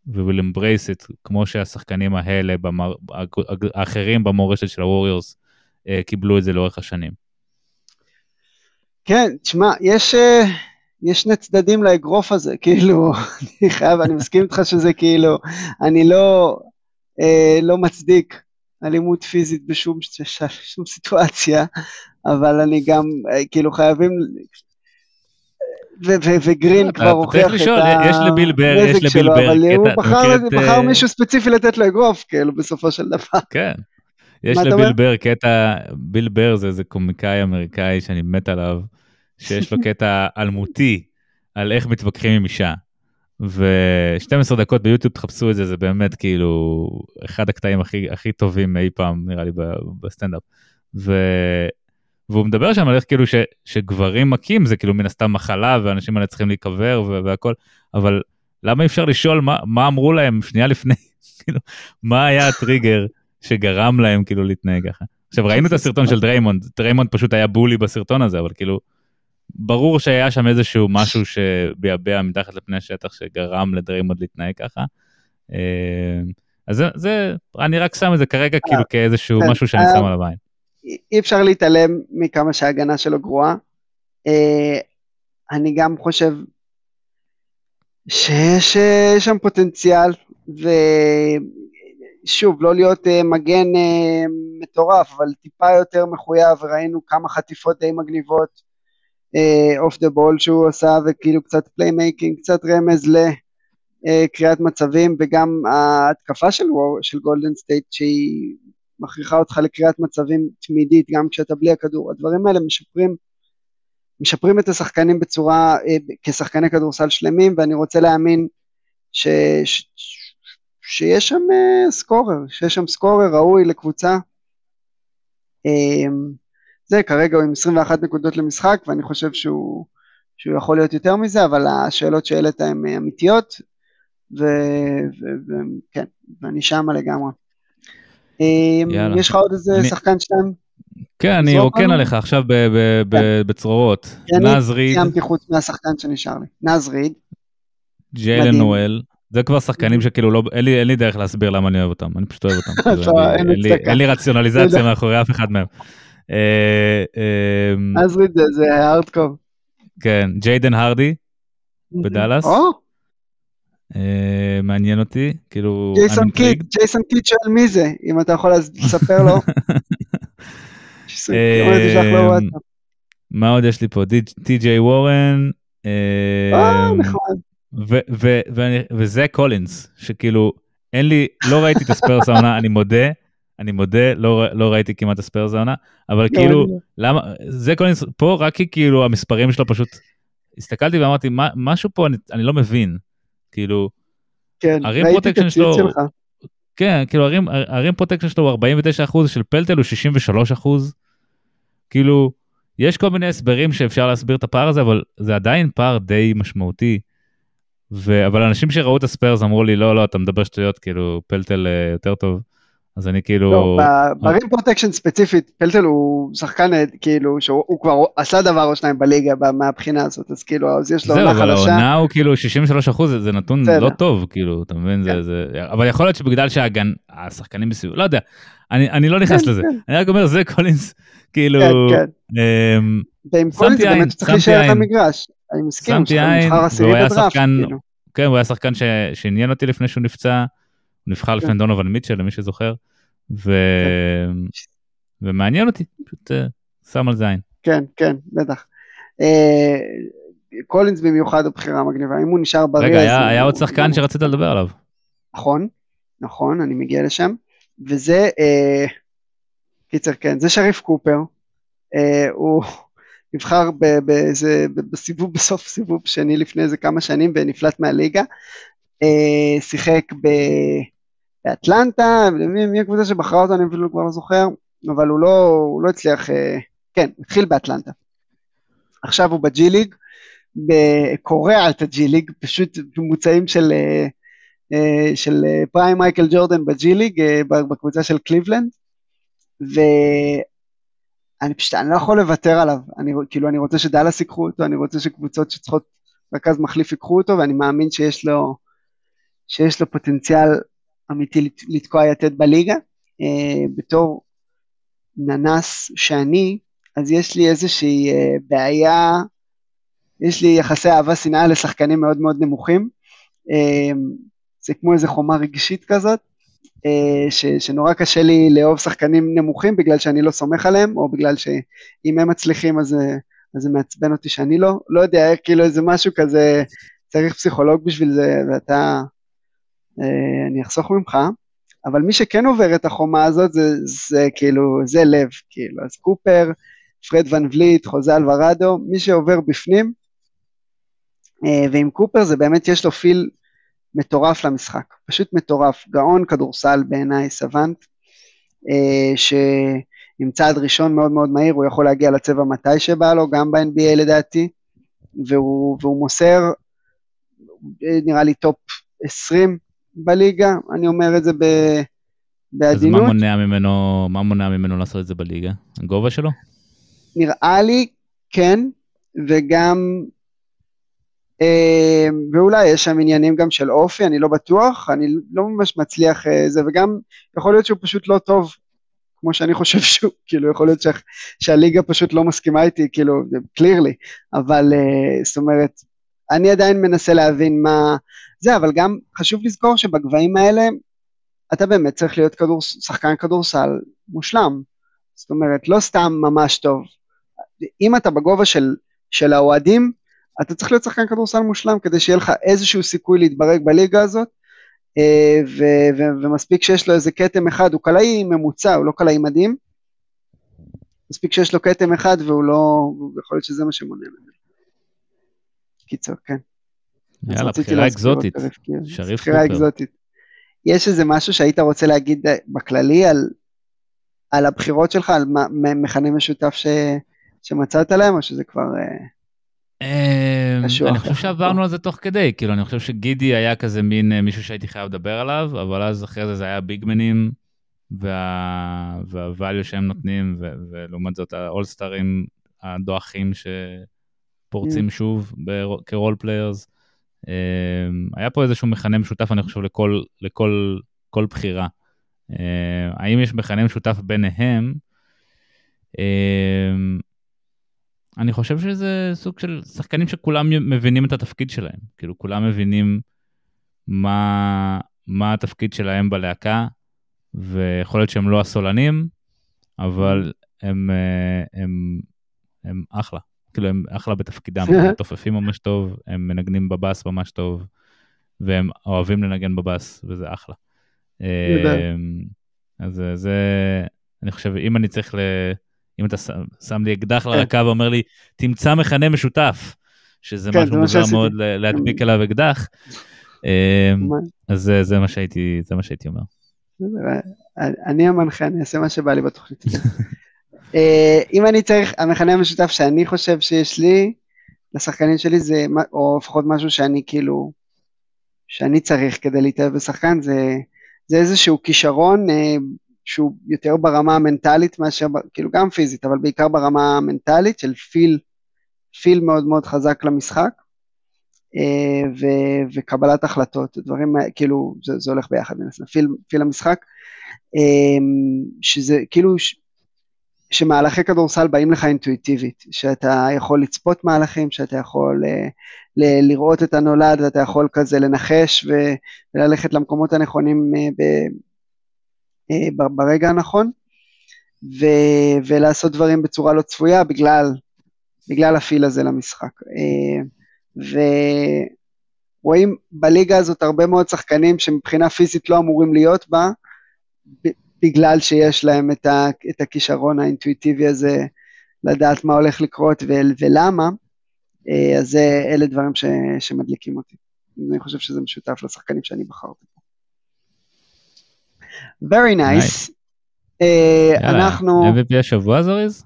ו-will embrace it, כמו שהשחקנים האלה, במר, האחרים במורשת של הווריורס, אה, קיבלו את זה לאורך השנים. כן, תשמע, יש... Uh... יש שני צדדים לאגרוף הזה, [LAUGHS] כאילו, אני חייב, אני מסכים איתך שזה כאילו, אני לא, אה, לא מצדיק אלימות פיזית בשום שום סיטואציה, אבל אני גם, אה, כאילו, חייבים, וגרין כבר הוכיח את הנזק שלו, אבל הוא בחר מישהו ספציפי לתת לו אגרוף, כאילו, בסופו של דבר. כן. יש לביל בר קטע, ביל בר זה איזה קומיקאי אמריקאי שאני מת עליו. שיש לו [LAUGHS] קטע אלמותי על איך מתווכחים עם אישה. ו-12 דקות ביוטיוב תחפשו את זה, זה באמת כאילו אחד הקטעים הכי, הכי טובים אי פעם נראה לי בסטנדאפ. ו... והוא מדבר שם על איך כאילו ש, שגברים מכים זה כאילו מן הסתם מחלה ואנשים האלה צריכים להיקבר והכל, אבל למה אפשר לשאול מה, מה אמרו להם שנייה לפני, [LAUGHS] כאילו, מה היה הטריגר שגרם להם כאילו להתנהג ככה. עכשיו ראינו את הסרטון של דריימונד, דריימונד פשוט היה bully בסרטון הזה, אבל כאילו ברור שהיה שם איזשהו משהו שביעבע מתחת לפני השטח שגרם לדריימונד להתנהג ככה. אה, אז זה, זה, אני רק שם את זה כרגע אה, כאילו כאיזשהו כן, משהו שאני שם אה, על הבית. אי אפשר להתעלם מכמה שההגנה שלו גרועה. אני גם חושב שיש שם פוטנציאל, ושוב, לא להיות מגן מטורף, אבל טיפה יותר מחויב, ראינו כמה חטיפות די מגניבות. off the ball שהוא עשה וכאילו קצת playmaking, קצת רמז לקריאת מצבים וגם ההתקפה של, של גולדן סטייט שהיא מכריחה אותך לקריאת מצבים תמידית גם כשאתה בלי הכדור, הדברים האלה משפרים, משפרים את השחקנים בצורה, אה, כשחקני כדורסל שלמים ואני רוצה להאמין ש, ש, שיש שם אה, סקורר, שיש שם סקורר ראוי לקבוצה. אמ, זה, כרגע הוא עם 21 נקודות למשחק, ואני חושב שהוא, שהוא יכול להיות יותר מזה, אבל השאלות שהעלית הן אמיתיות, וכן, ואני שמה לגמרי. יאללה. יש לך עוד איזה אני... שחקן שלהם? כן, אני רוקן עליך עכשיו כן. בצרורות. נז ריד. סיימתי חוץ מהשחקן שנשאר לי. נז ריד. ג'יילן נואל. זה כבר שחקנים שכאילו לא, אין לי, אין לי דרך להסביר למה אני אוהב אותם, אני פשוט אוהב אותם. [LAUGHS] אין, לי, אין לי רציונליזציה מאחורי אף אחד מהם. אה, אה, אז ריד זה הארדקור. כן, ג'יידן הרדי בדאלאס. אה, מעניין אותי, כאילו... ג'ייסון קיט, ג'ייסון קיט שואל מי זה, אם אתה יכול לספר לו. [LAUGHS] מה עוד יש לי פה? טי.ג'יי וורן. אה, נחמד. וזאק קולינס, שכאילו, אין לי, לא ראיתי את הספיירס העונה, אני מודה, אני מודה, לא, לא ראיתי כמעט את הספיירס העונה, אבל כאילו, למה, זאק קולינס, פה רק כי כאילו המספרים שלו פשוט, הסתכלתי ואמרתי, משהו פה אני לא מבין, כאילו, כן, ה-rim protection שלו, שלך. כן, כאילו ה-rim, ה-rim protection שלו הוא 49 אחוז, של פרטל הוא 63 אחוז, כאילו, יש כל מיני הסברים שאפשר להסביר את הפער הזה, אבל זה עדיין פער די משמעותי. ו... אבל אנשים שראו את הספיירס אמרו לי לא לא אתה מדבר שטויות כאילו פרטל uh, יותר טוב. אז אני כאילו... לא, ב-rim protection ספציפית פרטל הוא שחקן כאילו שהוא כבר עשה דבר או שניים בליגה מהבחינה הזאת אז כאילו אז יש לו עונה חדשה. זהו אבל העונה הוא כאילו 63 אחוז זה נתון לא טוב כאילו אתה מבין זה כן. אבל יכול להיות שבגלל שהשחקנים בסביבות לא יודע אני לא נכנס כן, לזה כן. אני רק אומר זאק קולינס כאילו. אמ, ואם קולינס באמת צריך להישאר את המגרש. אני מסכים, שמתי עין, והוא היה שחקן, כאילו. כן, הוא היה שחקן שעניין אותי לפני שהוא נפצע, הוא נבחר לפני כן. דונובן מיטשל, למי שזוכר, ו... כן. ומעניין אותי, פשוט אה, שם על זה עין. כן, כן, בטח. זאק קולינס במיוחד הבחירה מגניבה, אם הוא נשאר בריא... רגע, היה, היה עוד שחקן שרצית לדבר עליו. נכון, נכון, אני מגיע לשם, וזה, אה, קיצר, כן, זה שריף קופר, הוא... [LAUGHS] נבחר באיזה, בסיבוב, בסוף סיבוב שני לפני איזה כמה שנים ונפלט מהליגה. שיחק באטלנטה, מי הקבוצה שבחרה אותו אני אפילו כבר לא זוכר, אבל הוא לא, הוא לא הצליח, אה, כן, התחיל באטלנטה. עכשיו הוא בג'י ליג, קורע את הג'י ליג, פשוט ממוצעים של, אה, של פריים מייקל ג'ורדן בג'י ליג, בקבוצה של קליבלנד, אני פשוט, אני לא יכול לוותר עליו, אני, כאילו אני רוצה שדאלאס ייקחו אותו, אני רוצה שקבוצות שצריכות רכז מחליף ייקחו אותו, ואני מאמין שיש לו, שיש לו פוטנציאל אמיתי לתקוע יתד בליגה. אה, בתור ננס שאני, אז יש לי איזושהי אה, בעיה, יש לי יחסי אהבה שנאה לשחקנים מאוד מאוד נמוכים. אה, זה כמו איזה חומה רגשית כזאת, ש, שנורא קשה לי לאהוב שחקנים נמוכים בגלל שאני לא סומך עליהם, או בגלל שאם הם מצליחים אז, אז זה מעצבן אותי שאני לא, לא יודע, כאילו איזה משהו כזה, צריך פסיכולוג בשביל זה, ואתה, אני אחסוך ממך, אבל מי שכן עובר את החומה הזאת זה, זה כאילו, זה לב, כאילו, אז קופר, פרד ואן וליט, חוזה אלוורדו, מי שעובר בפנים, ועם קופר זה באמת יש לו feel מטורף למשחק, פשוט מטורף, גאון כדורסל בעיניי, סוונט, אה, שעם צעד ראשון מאוד מאוד מהיר הוא יכול להגיע לצבע מתי שבא לו, גם ב-NBA לדעתי, והוא, והוא מוסר אה, נראה לי top 20 בליגה, אני אומר את זה ב, בעדינות. אז מה מונע ממנו, מה מונע ממנו לעשות את זה בליגה? הגובה שלו? נראה לי כן, וגם אה, ואולי יש שם עניינים גם של אופי, אני לא בטוח, אני לא ממש מצליח אה, זה, וגם יכול להיות שהוא פשוט לא טוב, כמו שאני חושב שהוא, [LAUGHS] כאילו יכול להיות שה, שהליגה פשוט לא מסכימה איתי, כאילו, קלירלי, אבל אה, זאת אומרת, אני עדיין מנסה להבין מה זה, אבל גם חשוב לזכור שבגבהים האלה, אתה באמת צריך להיות כדור, שחקן כדורסל מושלם, זאת אומרת, לא סתם ממש טוב. אם אתה בגובה של, של האוהדים, אתה צריך להיות שחקן כדורסל מושלם כדי שיהיה לך איזשהו סיכוי להתברג בליגה הזאת, אה, ו- ו- ומספיק שיש לו איזה כתם אחד, הוא קלעי ממוצע, הוא לא קלעי מדהים, מספיק שיש לו כתם אחד והוא לא, יכול להיות שזה מה שמונע ממנו. קיצור, כן. יאללה, בחירה אקזוטית, שריף בחירה אקזוטית. יש איזה משהו שהיית רוצה להגיד אה, בכללי על, על הבחירות שלך, על מכנה משותף ש, שמצאת להם, או שזה כבר... Uh... אמ, אני חושב שעברנו על זה תוך כדי, כאילו אני חושב שגידי היה כזה מין אה, מישהו שהייתי חייב לדבר עליו, אבל אז אחרי זה זה היה ביגמנים והvalue שהם נותנים, ולעומת זאת האולסטרים הדועכים שפורצים mm. שוב כ-role players. היה פה איזשהו מכנה משותף אני חושב לכל, לכל כל בחירה. אה, האם יש מכנה משותף ביניהם? אני חושב שזה סוג של שחקנים שכולם מבינים את התפקיד שלהם, כאילו כולם מבינים מה, מה התפקיד שלהם בלהקה, ויכול להיות שהם לא הסולנים, אבל הם, אה, הם, הם, הם אחלה, כאילו הם אחלה בתפקידם, הם [LAUGHS] תופפים ממש טוב, הם מנגנים בבאס ממש טוב, והם אוהבים לנגן בבאס, וזה אחלה. אמ, אז זה, אני חושב, אם אני צריך ל... אם אתה שם לי אקדח כן. [LAUGHS] לרקה ואומר לי, תמצא מכנה משותף, שזה כן, משהו מוזר מאוד להדביק אליו אקדח, אמ, אז שהייתי, זה מה שהייתי אומר. אני המנחה, אני אעשה מה שבא לי בתוכנית. [LAUGHS] אה, אם אני צריך, המכנה המשותף שאני חושב שיש לי, לשחקנים שלי זה, או לפחות משהו שאני כאילו, שאני צריך כדי להתאהב בשחקן, זה, זה איזשהו כישרון אה, שהוא יותר ברמה המנטלית מאשר, כאילו גם פיזית, אבל בעיקר ברמה המנטלית של פיל, פיל מאוד מאוד חזק למשחק, אה, ו, וקבלת החלטות, דברים, כאילו, זה, זה הולך ביחד פיל, פיל המשחק, אה, שזה כאילו, שמהלכי כדורסל באים לך אינטואיטיבית, שאתה יכול לצפות מהלכים, שאתה יכול uh, ל- לראות את הנולד ואתה יכול כזה לנחש ו- וללכת למקומות הנכונים uh, ב- uh, ברגע הנכון, ו- ולעשות דברים בצורה לא צפויה בגלל, בגלל הפיל הזה למשחק. Uh, ורואים בליגה הזאת הרבה מאוד שחקנים שמבחינה פיזית לא אמורים להיות בה, בגלל שיש להם את, ה, את הכישרון האינטואיטיבי הזה לדעת מה הולך לקרות ו- ולמה, אה, אז זה, אלה דברים ש, שמדליקים אותי. אני חושב שזה משותף לשחקנים שאני בחרתי פה. Very nice. nice. Uh, יאללה, אנחנו... MVP השבוע זריז?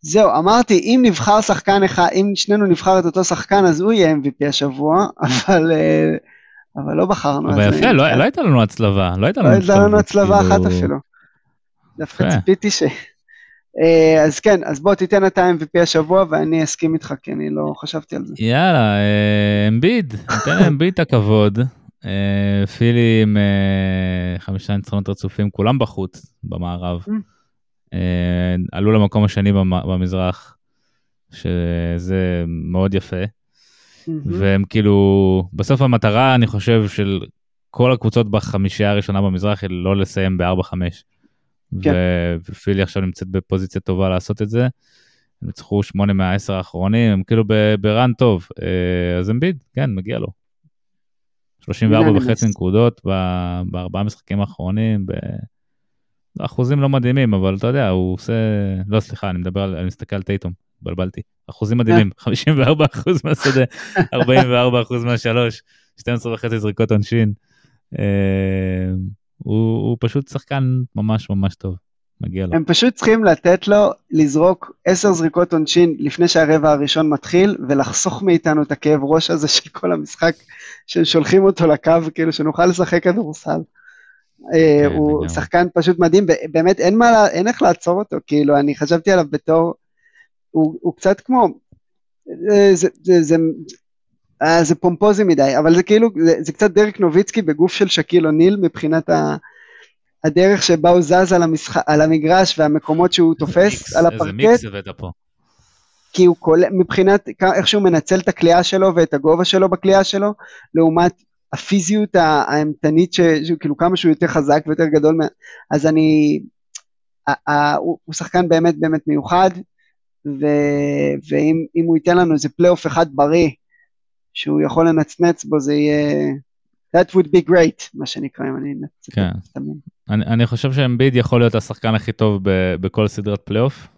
זהו, אמרתי, אם נבחר שחקן אחד, אם שנינו נבחר את אותו שחקן, אז הוא יהיה MVP השבוע, [LAUGHS] אבל... Uh, אבל לא בחרנו. אבל יפה, לא, לא הייתה לנו הצלבה, לא הייתה לנו, לא הייתה לנו הצלבה אחת כאילו- אפילו. דווקא ציפיתי ש... אה, אז כן, אז בוא תיתן את ה-MVP השבוע ואני אסכים איתך, כי אני לא חשבתי על זה. יאללה, אה, אמביד, ניתן לאמביד את הכבוד. אה, פילי עם חמישה ניצחונות רצופים, כולם בחוץ במערב. Mm. עלו למקום השני במזרח, שזה מאוד יפה. והם כאילו, בסוף המטרה, אני חושב, של כל הקבוצות בחמישייה הראשונה במזרח היא לא לסיים ב-4-5. כן. ופילי עכשיו נמצאת בפוזיציה טובה לעשות את זה. הם ניצחו 8 מה-10 האחרונים, הם כאילו ברן טוב. אה, אז אמביד, כן, מגיע לו. 34 וחצי נקודות בארבעה משחקים האחרונים, באחוזים לא מדהימים, אבל אתה יודע, הוא עושה... לא, סליחה, אני מדבר על... אני מסתכל על טייטום. התבלבלתי. אחוזים מדהימים, [LAUGHS] 54 אחוז מהשדה, 44 אחוז מהשלוש, 12 וחצי זריקות עונשין. אה, הוא, הוא פשוט שחקן ממש ממש טוב, מגיע לו. הם פשוט צריכים לתת לו לזרוק 10 זריקות עונשין לפני שהרבע הראשון מתחיל, ולחסוך מאיתנו את הכאב ראש הזה [LAUGHS] של כל המשחק, ששולחים אותו לקו, כאילו שנוכל לשחק כדורסל. אה, כן, הוא שחקן פשוט מדהים, באמת אין, מה, אין איך לעצור אותו, כאילו אני חשבתי עליו בתור הוא, הוא קצת כמו, זה, זה, זה, זה, אה, זה פומפוזי מדי, אבל זה כאילו, זה, זה קצת דרק נוביצקי בגוף של שקיל אוניל מבחינת ה, הדרך שבה הוא זז על, המשח, על המגרש והמקומות שהוא תופס מיקס, על הפרקט. איזה מיקס הבאת פה. כי הוא כל, מבחינת איך שהוא מנצל את הקליעה שלו ואת הגובה שלו בקליעה שלו, לעומת הפיזיות האימתנית, כאילו כמה שהוא יותר חזק ויותר גדול, אז אני, הוא, הוא שחקן באמת באמת מיוחד, ו- ואם הוא ייתן לנו איזה פלייאוף אחד בריא, שהוא יכול לנצנץ בו, זה יהיה... That would be great, מה שנקרא, אם אני אנצנץ. כן. אני, אני חושב שאמביד יכול להיות השחקן הכי טוב ב- בכל סדרת פלייאוף.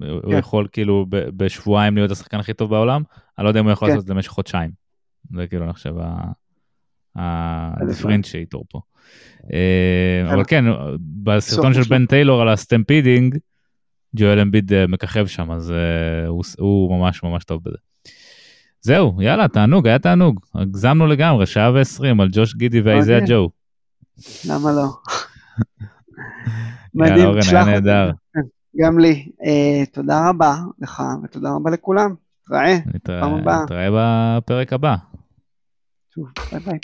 כן. הוא יכול כאילו ב- בשבועיים להיות השחקן הכי טוב בעולם, אני לא יודע אם הוא יכול כן. לעשות את זה במשך חודשיים. זה כאילו, אני חושב, ה-differentiator פה. אה, אבל כן, בסרטון של בן טיילור על ה-stampeding, ג'ואל אמביד אה, מככב שם, אז uh, הוא, הוא ממש ממש טוב בזה. זהו, יאללה, תענוג, היה תענוג. הגזמנו לגמרי, שעה ועשרים על ג'וש גידי ואייזיה אוקיי. ג'ו. למה לא? [LAUGHS] מדהים, תשלח אותי. נהדר. גם לי. אה, תודה רבה לך ותודה רבה לכולם. נתראה. נתראה בפרק הבא. שוב, ביי ביי.